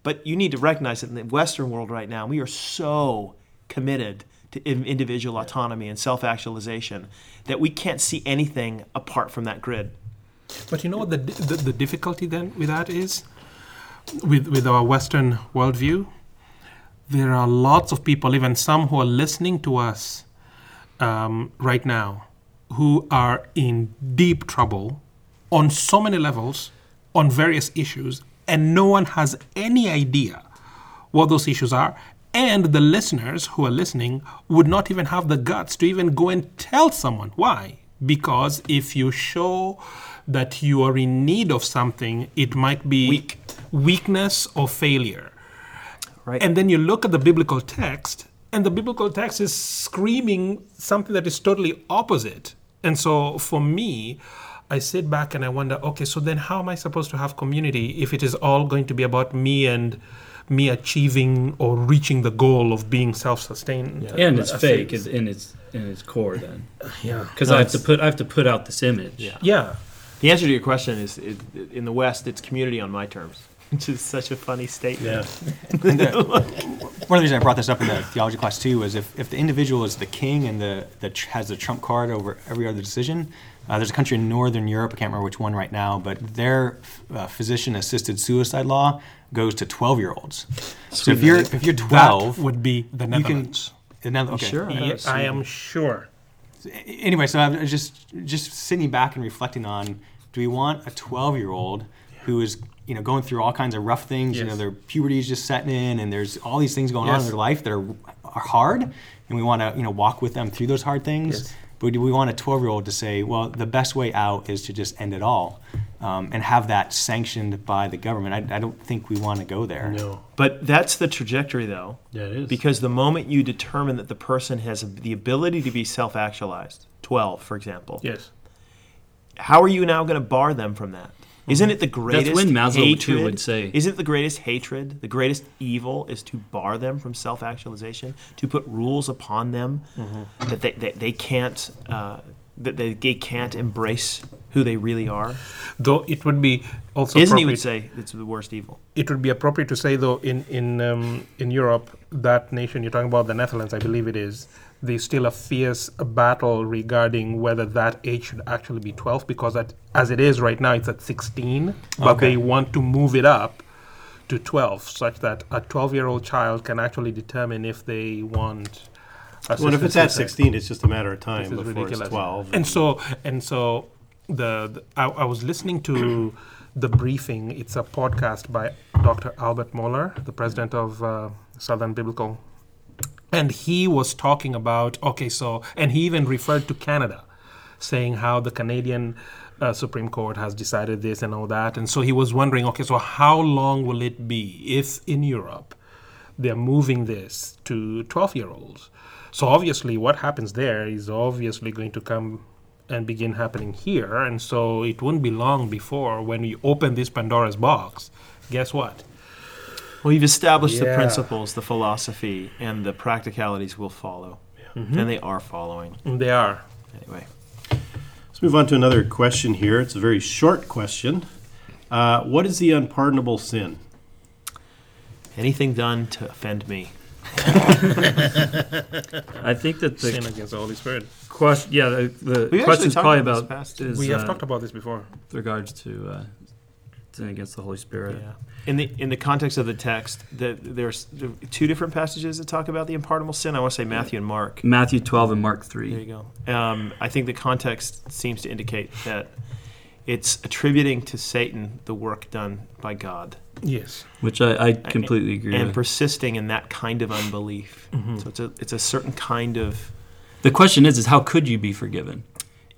But you need to recognize that in the Western world right now, we are so committed to individual autonomy and self actualization that we can't see anything apart from that grid. But you know what the, the, the difficulty then with that is? With, with our Western worldview, there are lots of people, even some who are listening to us um, right now, who are in deep trouble on so many levels on various issues, and no one has any idea what those issues are. And the listeners who are listening would not even have the guts to even go and tell someone. Why? Because if you show that you are in need of something, it might be Weak. weakness or failure. Right. And then you look at the biblical text, and the biblical text is screaming something that is totally opposite. And so for me, I sit back and I wonder, okay, so then how am I supposed to have community if it is all going to be about me and me achieving or reaching the goal of being self-sustained? Yeah. and it's fake is- in its in its core then (sighs) Yeah. because I have to put I have to put out this image. Yeah. Yeah. The answer to your question is, is in the West, it's community on my terms, (laughs) which is such a funny statement. (laughs) (laughs) One of the reasons I brought this up in the theology class too is if, if the individual is the king and the, the has the trump card over every other decision, uh, there's a country in northern Europe, I can't remember which one right now, but their uh, physician-assisted suicide law goes to 12-year-olds. So if you're if you're 12, That would be the you can. Netherlands. the Nether- okay. Sure. Yeah, I am sure. anyway, so I was just just sitting back and reflecting on: Do we want a 12 year old who is you know going through all kinds of rough things? You know, their puberty is just setting in, and there's all these things going on in their life that are are hard, and we want to you know walk with them through those hard things. Yes. But do we want a 12 year old to say, well, the best way out is to just end it all? um, and have that sanctioned by the government. I, I don't think we want to go there. No. But that's the trajectory, though. Yeah, it is. Because the moment you determine that the person has the ability to be self actualized, 12, for example, Yes. how are you now going to bar them from that? Isn't it the greatest That's when Maslow, too, hatred? would say. Isn't it the greatest hatred, the greatest evil, is to bar them from self-actualization, to put rules upon them that they, that they can't uh, that they, they can't embrace who they really are? Though it would be also Isn't he appropriate- would say it's the worst evil? it would be appropriate to say though in in um, in Europe that nation you're talking about the Netherlands I believe it is there's still a fierce battle regarding whether that age should actually be 12 because that, as it is right now it's at 16 but Okay. they want to move it up to 12 such that a 12 year old child can actually determine if they want Well, if it's at 16, it's just a matter of time before ridiculous. it's 12. And so, and so, the, the I, I was listening to the briefing. It's a podcast by Dr. Albert Mohler, the president of uh, Southern Biblical, and he was talking about okay, so, and he even referred to Canada, saying how the Canadian. Uh, Supreme Court has decided this and all that, and so he was wondering, okay, so how long will it be if in Europe they're moving this to 12 year olds. So obviously, what happens there is obviously going to come and begin happening here. And so it won't be long before when we open this Pandora's box, guess what? Well, you've established the principles, the philosophy, and the practicalities will follow, and they are following. They are. Anyway, Let's move on to another question here. It's a very short question. Uh, what is the unpardonable sin? anything done to offend me. I think that the Sin against the Holy Spirit. question, yeah, the, the We've question's probably about about past- is We have uh, talked about this before. with regards to uh, sin against the Holy Spirit. Yeah. In the in the context of the text, the, there's two different passages that talk about the unpardonable sin. I want to say Matthew and Mark. Matthew 12 and Mark 3. There 3. you go. Um, I think the context seems to indicate that it's attributing to Satan the work done by God Yes. Which I, I completely agree and with. persisting in that kind of unbelief. Mm-hmm. So it's a it's a certain kind of the question is, is how could you be forgiven?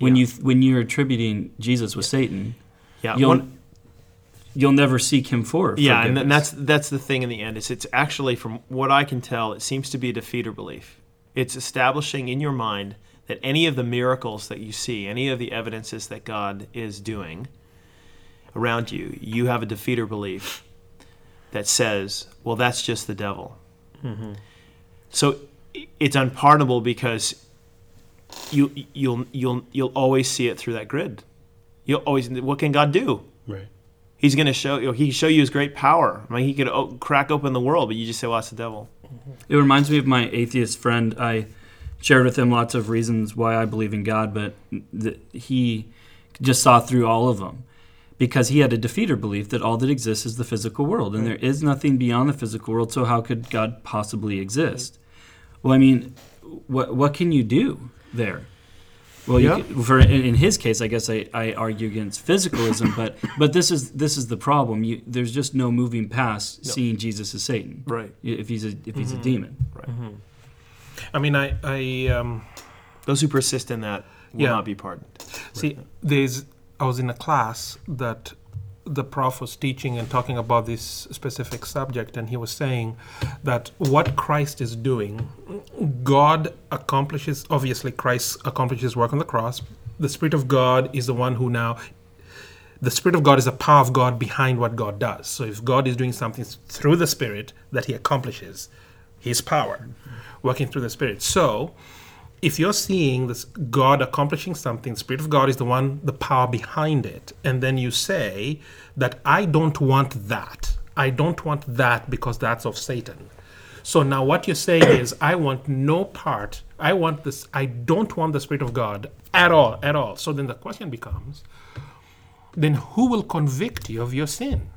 When Yeah. you when you're attributing Jesus with Satan, yeah you'll one- you'll never seek him for yeah, and that's that's the thing in the end. Is it's actually from what I can tell, it seems to be a defeater belief. It's establishing in your mind that any of the miracles that you see, any of the evidences that God is doing around you, you have a defeater belief that says, "Well, that's just the devil." Mm-hmm. So it's unpardonable because you you'll you'll you'll always see it through that grid. You'll always what can God do? He's going to show you. He can show you his great power. I mean, he could o- crack open the world, but you just say, "Well, that's the devil." It reminds me of my atheist friend. I shared with him lots of reasons why I believe in God, but th- he just saw through all of them because he had a defeater belief that all that exists is the physical world and there is nothing beyond the physical world. So how could God possibly exist? Well, I mean, what what can you do there? Well, Yeah. you for in, in his case, I guess I, I argue against physicalism, but but this is this is the problem. You, there's just no moving past seeing Jesus as Satan, Right. if he's a if he's a demon. Right. I mean, I, I um, Those who persist in that will Yeah. not be pardoned. See, there's. I was in a class that the prof was teaching and talking about this specific subject, and he was saying that what Christ is doing, God accomplishes. Obviously, Christ accomplishes work on the cross. The Spirit of God is the one who now. The Spirit of God is the power of God behind what God does. So, if God is doing something through the Spirit that He accomplishes, His power working through the Spirit. So, if you're seeing this God accomplishing something, the Spirit of God is the one, the power behind it, and then you say that I don't want that. I don't want that because that's of Satan. So now what you're saying is (clears throat) I want no part. I want this I don't want the Spirit of God at all, at all. So then the question becomes then who will convict you of your sin?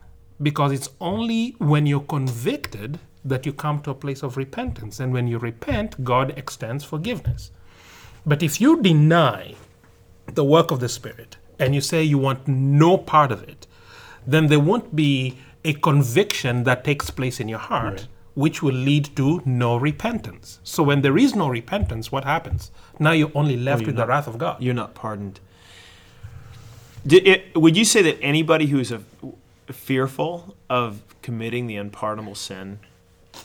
Because it's only when you're convicted that you come to a place of repentance. And when you repent, God extends forgiveness. But if you deny the work of the Spirit and you say you want no part of it, then there won't be a conviction that takes place in your heart, which will lead to no repentance. So when there is no repentance, what happens? Now you're only left you're with the wrath of God. You're not pardoned. It, would you say that anybody who's a, fearful of committing the unpardonable sin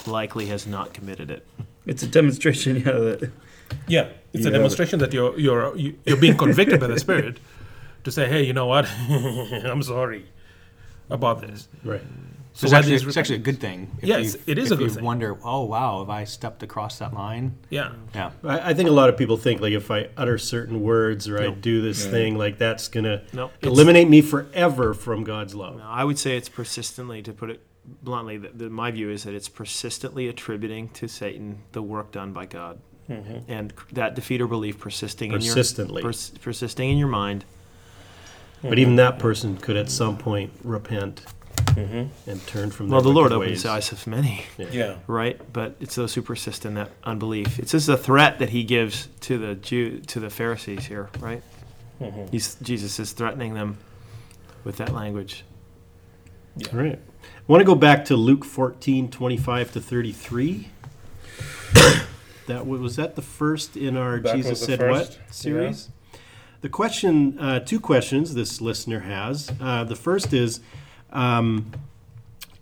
likely has not committed it? It's a demonstration, (laughs) yeah, that Yeah, it's a Yeah. demonstration that you're you're you- you're being convicted by the (laughs) Spirit to say, hey, you know what? (laughs) I'm sorry about this. Right. So So it's actually, it's actually a good thing. If Yes, you- it is if a good thing. you thing. wonder, oh wow, have I stepped across that line? Yeah. Yeah. I, I think a lot of people think like if I utter certain words or I do this thing, like that's gonna No. It's- eliminate me forever from God's love. No, I would say it's persistently, to put it bluntly, the, the, my view is that it's persistently attributing to Satan the work done by God. Mm-hmm. And that defeater belief persisting Persistently. in your pers- persisting in your mind. But even that person could at some point repent mm-hmm. and turn from. Well, the Lord wicked opens ways. the eyes of many, Yeah. right? But it's those who persist in that unbelief. It's just a threat that he gives to the Jew to the Pharisees here, right? Mm-hmm. He's Jesus is threatening them with that language. All right. Want to go back to Luke 14, 25 to 33. (coughs) that wa- was that the first in our That Jesus said first, what series. The question, uh, two questions this listener has. Uh, the first is um,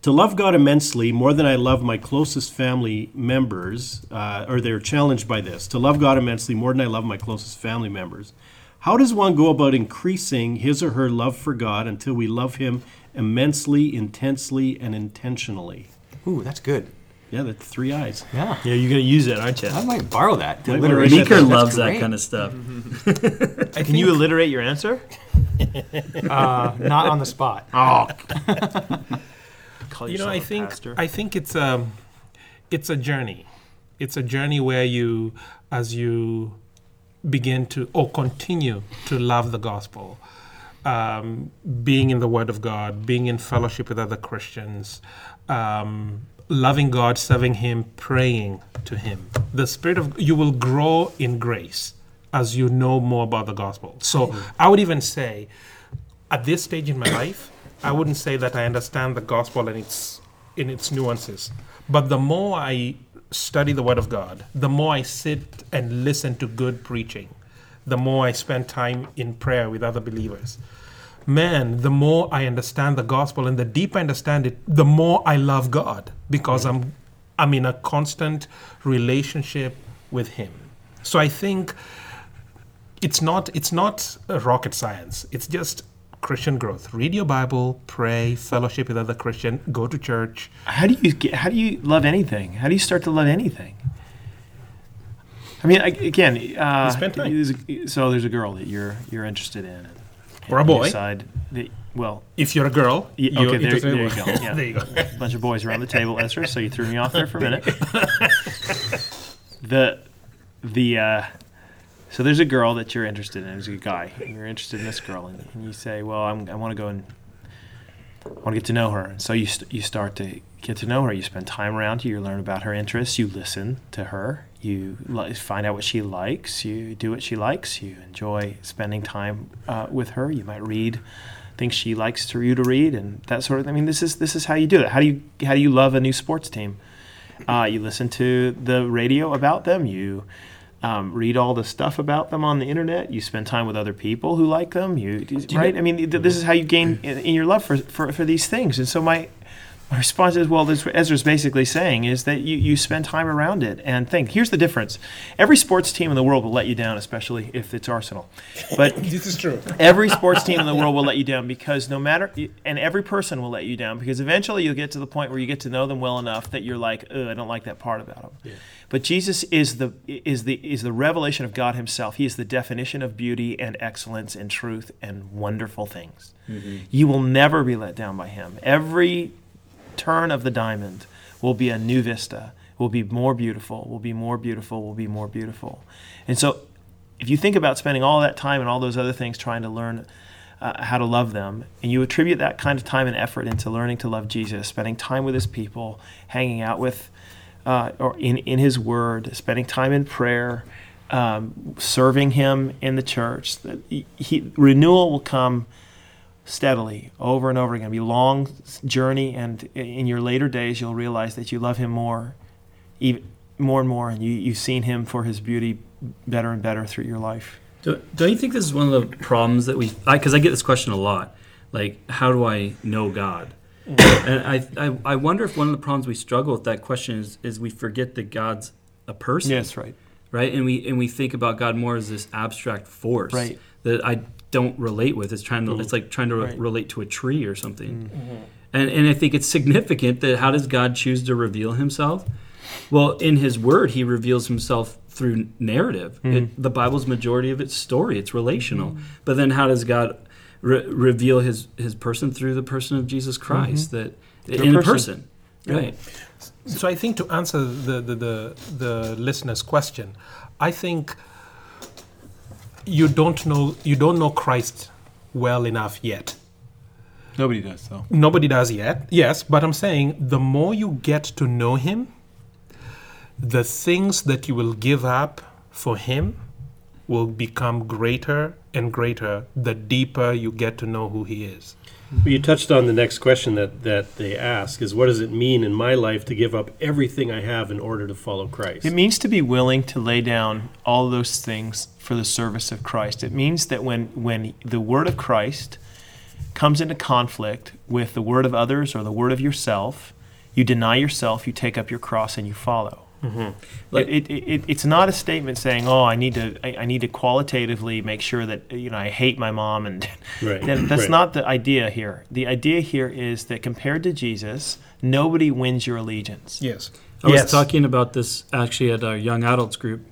to love God immensely more than I love my closest family members, uh, or they're challenged by this. To love God immensely more than I love my closest family members. How does one go about increasing his or her love for God until we love Him immensely, intensely, and intentionally? Ooh, that's good. Yeah, that's three eyes. Yeah. Yeah, you're going to use that, aren't you? I might borrow that. The Might alliteration. Meeker That's loves that great. kind of stuff. (laughs) Can you alliterate your answer? (laughs) Uh, not on the spot. (laughs) Oh. Call you know yourself i a think pastor. i think it's um it's a journey it's a journey where you as you begin to or continue to love the gospel um, being in the word of god being in fellowship with other christians um, loving god serving him praying to him the spirit of you will grow in grace as you know more about the gospel so i would even say at this stage in my life, I wouldn't say that I understand the gospel in its in its nuances. But the more I study the Word of God, the more I sit and listen to good preaching, the more I spend time in prayer with other believers. Man, the more I understand the gospel and the deeper I understand it, the more I love God because I'm I'm in a constant relationship with Him. So I think it's not it's not rocket science. It's just Christian growth. Read your Bible, pray, fellowship with other Christian, go to church. How do you get, how do you love anything? How do you start to love anything? I mean, I, again, uh, spend time. there's so there's a girl that you're you're interested in, Or a you boy. Decide well, If you're a girl, y- okay, there, interested in there you go. (laughs) Yeah. there you go. A bunch of boys around the table, Ezra. So you threw me off there for a minute. (laughs) the the uh, so there's a girl that you're interested in. There's a guy. and You're interested in this girl, and, and you say, "Well, I'm, I want to go and I want to get to know her." And so you st- you start to get to know her. You spend time around her. You learn about her interests. You listen to her. You find out what she likes. You do what she likes. You enjoy spending time uh, with her. You might read things she likes for you to read and that sort of. I mean, this is this is how you do it. How do you how do you love a new sports team? Uh, you listen to the radio about them. You um, read all the stuff about them on the internet. You spend time with other people who like them. You right? I mean, th- this is how you gain (clears throat) in, in your love for, for for these things. And so my my response is, well, this, Ezra's basically saying is that you, you spend time around it and think. Here's the difference: every sports team in the world will let you down, especially if it's Arsenal. But (laughs) This is true. every sports team in the world will let you down because no matter and every person will let you down because eventually you'll get to the point where you get to know them well enough that you're like I don't like that part about them. But Jesus is the is the is the revelation of God himself. He is the definition of beauty and excellence and truth and wonderful things. Mm-hmm. You will never be let down by him. Every turn of the diamond will be a new vista, will be more beautiful, will be more beautiful, will be more beautiful. And so, if you think about spending all that time and all those other things trying to learn uh, how to love them, and you attribute that kind of time and effort into learning to love Jesus, spending time with his people, hanging out with, uh, or in, in his word, spending time in prayer, um, serving him in the church, he, renewal will come steadily over and over again. It'll be a long journey, and in your later days, you'll realize that you love Him more, even more and more, and you, you've seen Him for His beauty better and better through your life. Don't, don't you think this is one of the problems that we? Because I, get this question a lot. Like, how do I know God? Mm. and I, I, I wonder if one of the problems we struggle with that question is, is we forget that God's a person. Yes, right. Right, and we and we think about God more as this abstract force Right. that I don't relate with. It's trying to. It's mm. like trying to re- Right. relate to a tree or something. Mm-hmm. And and I think it's significant that how does God choose to reveal Himself? Well, in His Word, He reveals Himself through narrative. Mm. It, the Bible's majority of its story. It's relational. Mm. But then, how does God re- reveal His His person through the person of Jesus mm-hmm. Christ? That in a person. person, right? So I think to answer the, the, the, the listener's question, I think you don't know you don't know Christ well enough yet. Nobody does though. Nobody does yet. Yes, but I'm saying the more you get to know him, the things that you will give up for him will become greater and greater the deeper you get to know who he is. Well, you touched on the next question that, that they ask is what does it mean in my life to give up everything I have in order to follow Christ? It means to be willing to lay down all those things for the service of Christ. It means that when when the word of Christ comes into conflict with the word of others or the word of yourself, you deny yourself, you take up your cross, and you follow. Like- it, it, it, it's not a statement saying, "Oh, I need to I, I need to qualitatively make sure that you know I hate my mom," and (laughs) Right, that, that's right. not the idea here. The idea here is that compared to Jesus, nobody wins your allegiance. Yes. I was talking about this actually at our young adults group.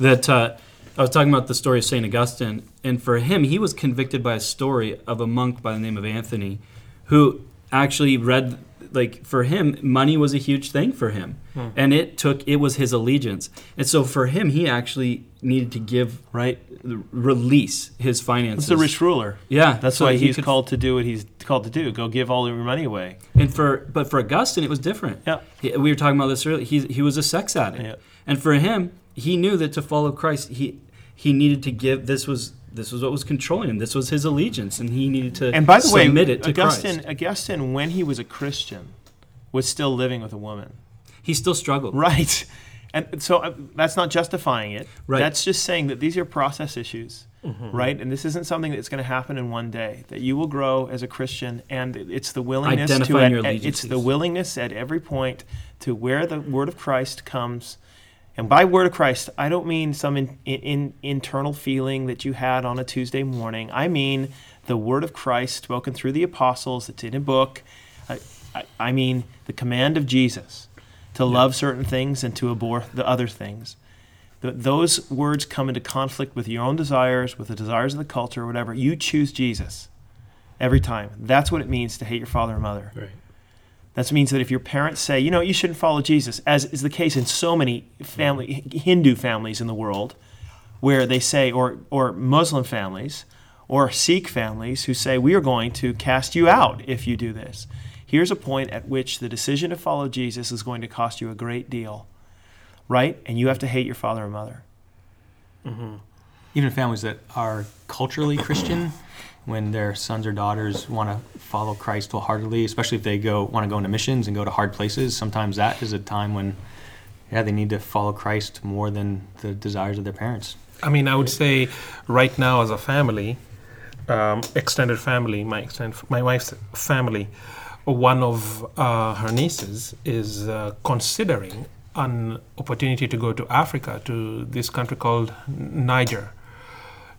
That uh, I was talking about the story of Saint Augustine, and for him, he was convicted by a story of a monk by the name of Anthony, who actually read like for him, money was a huge thing for him, hmm. and it took it was his allegiance, and so for him, he actually needed to give Right? release his finances. It's a rich ruler. yeah, That's so why he's could- called to do what he's called to do. Go give all your money away. And for but for Augustine, it was different. Yeah. He, we were talking about this earlier. He he was a sex addict, Yeah. and for him, he knew that to follow Christ, he he needed to give. This was this was what was controlling him. This was his allegiance, and he needed to And by the way, submit it to Augustine, Christ. Augustine, when he was a Christian, was still living with a woman. He still struggled. Right. And so uh, that's not justifying it. Right. That's just saying that these are process issues, right? And this isn't something that's going to happen in one day. That you will grow as a Christian, and it's the willingness to Identifying at, your at- it's the willingness at every point to where the word of Christ comes. And by word of Christ, I don't mean some in, in, in internal feeling that you had on a Tuesday morning. I mean the word of Christ spoken through the apostles. It's in a book. I, I, I mean the command of Jesus to love certain things and to abhor the other things. Th- those words come into conflict with your own desires, with the desires of the culture, or whatever. You choose Jesus every time. That's what it means to hate your father and mother. Right. That means that if your parents say, you know, you shouldn't follow Jesus, as is the case in so many family Hindu families in the world, where they say, or or Muslim families, or Sikh families who say, we are going to cast you out if you do this. Here's a point at which the decision to follow Jesus is going to cost you a great deal, right? And you have to hate your father and mother. Mm-hmm. Even families that are culturally Christian, when their sons or daughters want to follow Christ wholeheartedly, especially if they go want to go into missions and go to hard places, sometimes that is a time when, yeah, they need to follow Christ more than the desires of their parents. I mean, I would say right now as a family, um, extended family, my extended, my wife's family, one of uh, her nieces is uh, considering an opportunity to go to Africa to this country called Niger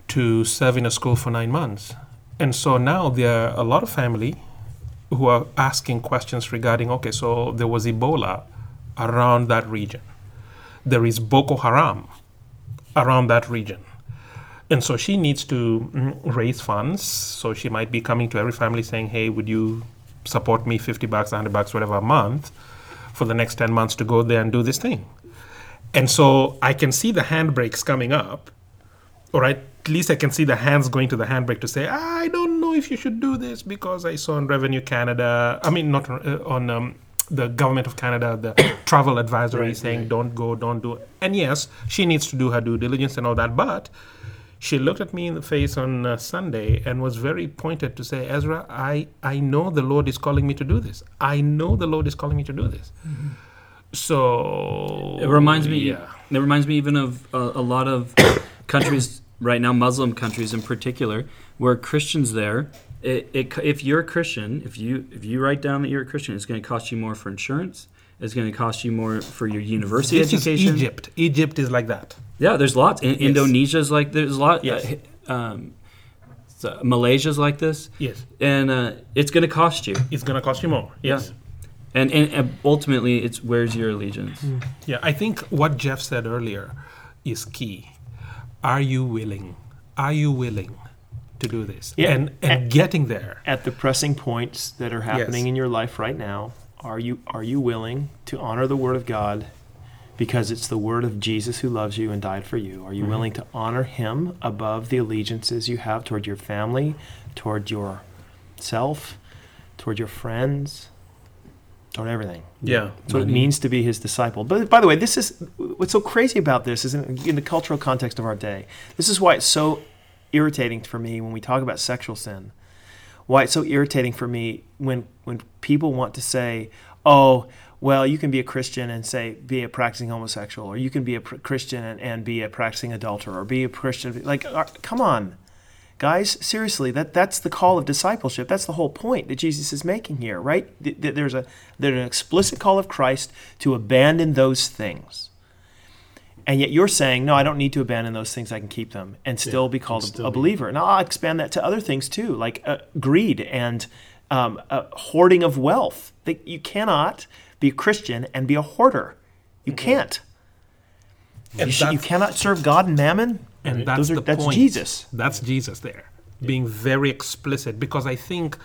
to serve in a school for nine months. And so now there are a lot of family who are asking questions regarding okay, so there was Ebola around that region. There is Boko Haram around that region. And so she needs to mm, raise funds. So she might be coming to every family saying, hey, would you support me 50 bucks, 100 bucks, whatever a month for the next 10 months to go there and do this thing? And so I can see the handbrakes coming up, or at least I can see the hands going to the handbrake to say, I don't know if you should do this because I saw on Revenue Canada, I mean, not uh, on um, the government of Canada, the (coughs) travel advisory Right, saying, right. don't go, don't do it. And yes, she needs to do her due diligence and all that, but she looked at me in the face on uh, Sunday and was very pointed to say, Ezra, I, I know the Lord is calling me to do this. I know the Lord is calling me to do this. So It reminds me. Yeah. It reminds me even of a, a lot of (coughs) countries right now, Muslim countries in particular, where Christians there, it, it, if you're a Christian, if you if you write down that you're a Christian, it's going to cost you more for insurance. It's going to cost you more for your university This is education. Egypt. Egypt is like that. Yeah, there's lots. In, Indonesia's like there's a lot. Yes. Uh, um, so Malaysia's like this, Yes. and uh, it's going to cost you. It's gonna cost you more. Yes. Yeah. And, and and ultimately, it's where's your allegiance? Yeah, I think what Jeff said earlier is key. Are you willing? Are you willing to do this? Yeah. And and getting there. At the pressing points that are happening Yes. in your life right now, are you are you willing to honor the word of God because it's the word of Jesus who loves you and died for you? Are you Mm-hmm. willing to honor him above the allegiances you have toward your family, toward yourself, toward your friends, toward everything? Yeah. That's what it means to be his disciple. But by the way, this is what's so crazy about this is in, in the cultural context of our day. This is why it's so irritating for me when we talk about sexual sin. Why it's so irritating for me when when people want to say, "Oh, well, you can be a Christian and say be a practicing homosexual, or you can be a pr- Christian and, and be a practicing adulterer, or be a Christian." Like, uh, come on, guys, seriously, that that's the call of discipleship. That's the whole point that Jesus is making here, right? Th- th- There's a there's an explicit call of Christ to abandon those things. And yet you're saying, no, I don't need to abandon those things. I can keep them and still be called still a be- believer. And I'll expand that to other things too, like uh, greed and um, uh, hoarding of wealth. That you cannot be a Christian and be a hoarder. You can't. You, should, you cannot serve God and mammon. And that's Those are, the that's point. Jesus. That's Jesus there, being very explicit. Because I think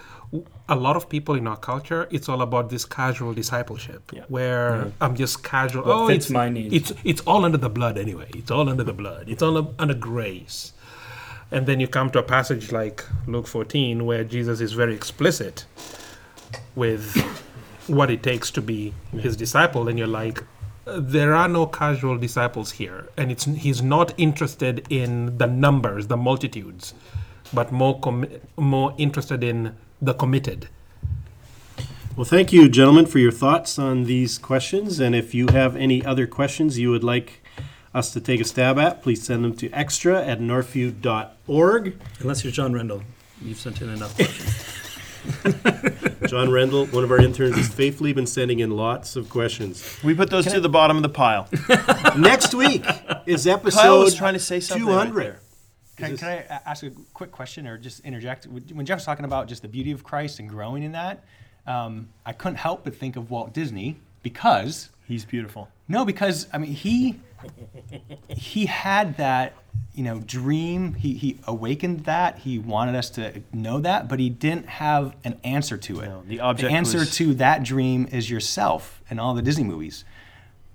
a lot of people in our culture, it's all about this casual discipleship, Yeah. where I'm just casual. What oh, it's, my needs. It's it's all under the blood anyway. It's all under the blood. It's all under grace. And then you come to a passage like Luke 14, where Jesus is very explicit with what it takes to be his disciple, and you're like, there are no casual disciples here, and it's he's not interested in the numbers, the multitudes, but more com- more interested in the committed. Well, thank you, gentlemen, for your thoughts on these questions. And if you have any other questions you would like us to take a stab at, please send them to extra at northview.org. Unless you're John Rendell, you've sent in enough questions. (laughs) (laughs) John Rendell, one of our interns, has faithfully been sending in lots of questions. We put those to the bottom of the pile. (laughs) Next week is episode Kyle was trying to say something. right 200. there. Can, this- can I a- ask a quick question or just interject? When Jeff was talking about just the beauty of Christ and growing in that, um, I couldn't help but think of Walt Disney because He's beautiful. no, because I mean he he had that you know dream. He he awakened that. He wanted us to know that, but he didn't have an answer to it. No, the object the answer was- to that dream is yourself in all the Disney movies.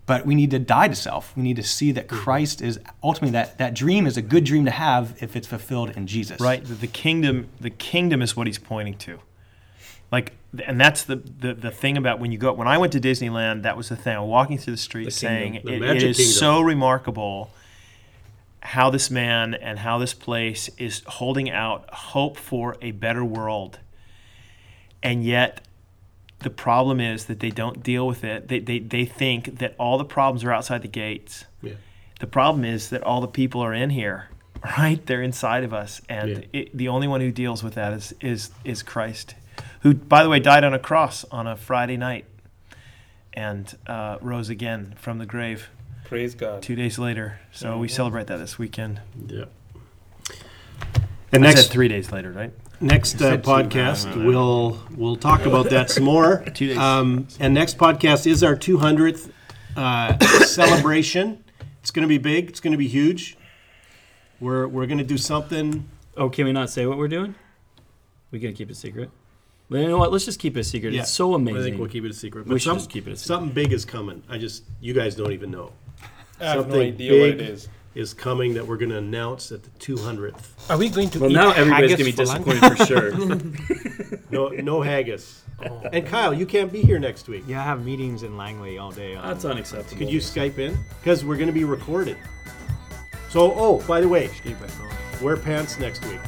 But we need to die to self. We need to see that mm-hmm. Christ is ultimately that that dream is a good dream to have if it's fulfilled in Jesus. Right. The, the kingdom. The kingdom is what he's pointing to. Like, and that's the, the the thing about when you go. When I went to Disneyland, that was the thing. I'm walking through the street The saying, kingdom, the it, it magic is kingdom. so remarkable how this man and how this place is holding out hope for a better world, and yet. The problem is that they don't deal with it. They, they, they think that all the problems are outside the gates. Yeah. The problem is that all the people are in here, (laughs) right? They're inside of us, and Yeah. it, the only one who deals with that is is is Christ, who, by the way, died on a cross on a Friday night, and uh, rose again from the grave Praise God. two days later. So we celebrate that this weekend. Yeah. And I next said three days later, right? next uh, said two, podcast, I don't know. we'll we'll talk about that some more. (laughs) Two days. Um, and next podcast is our 200th uh, (coughs) celebration. It's going to be big. It's going to be huge. We're we're going to do something. Oh, can we not say what we're doing? We gotta keep it secret. Well, you know what? Let's just keep it a secret. Yeah. It's so amazing. I think we'll keep it a secret. We should some- just keep it a secret. Something big is coming. I just you guys don't even know. I have no Something idea what it big. is. Is coming that we're going to announce at the 200th. Are we going to well, eat now everybody's gonna be haggis for lunch? disappointed for sure. (laughs) No no haggis. Oh. And Kyle, you can't be here next week. Yeah, I have meetings in Langley all day. On That's unacceptable. Could you Skype in? Because we're going to be recorded. So, oh, by the way, wear pants next week.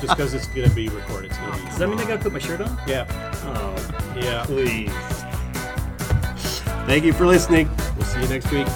Just because it's going to be recorded. It's going to Does that mean I gotta put my shirt on? be. Yeah. Oh, Yeah. please. Thank you for listening. We'll see you next week.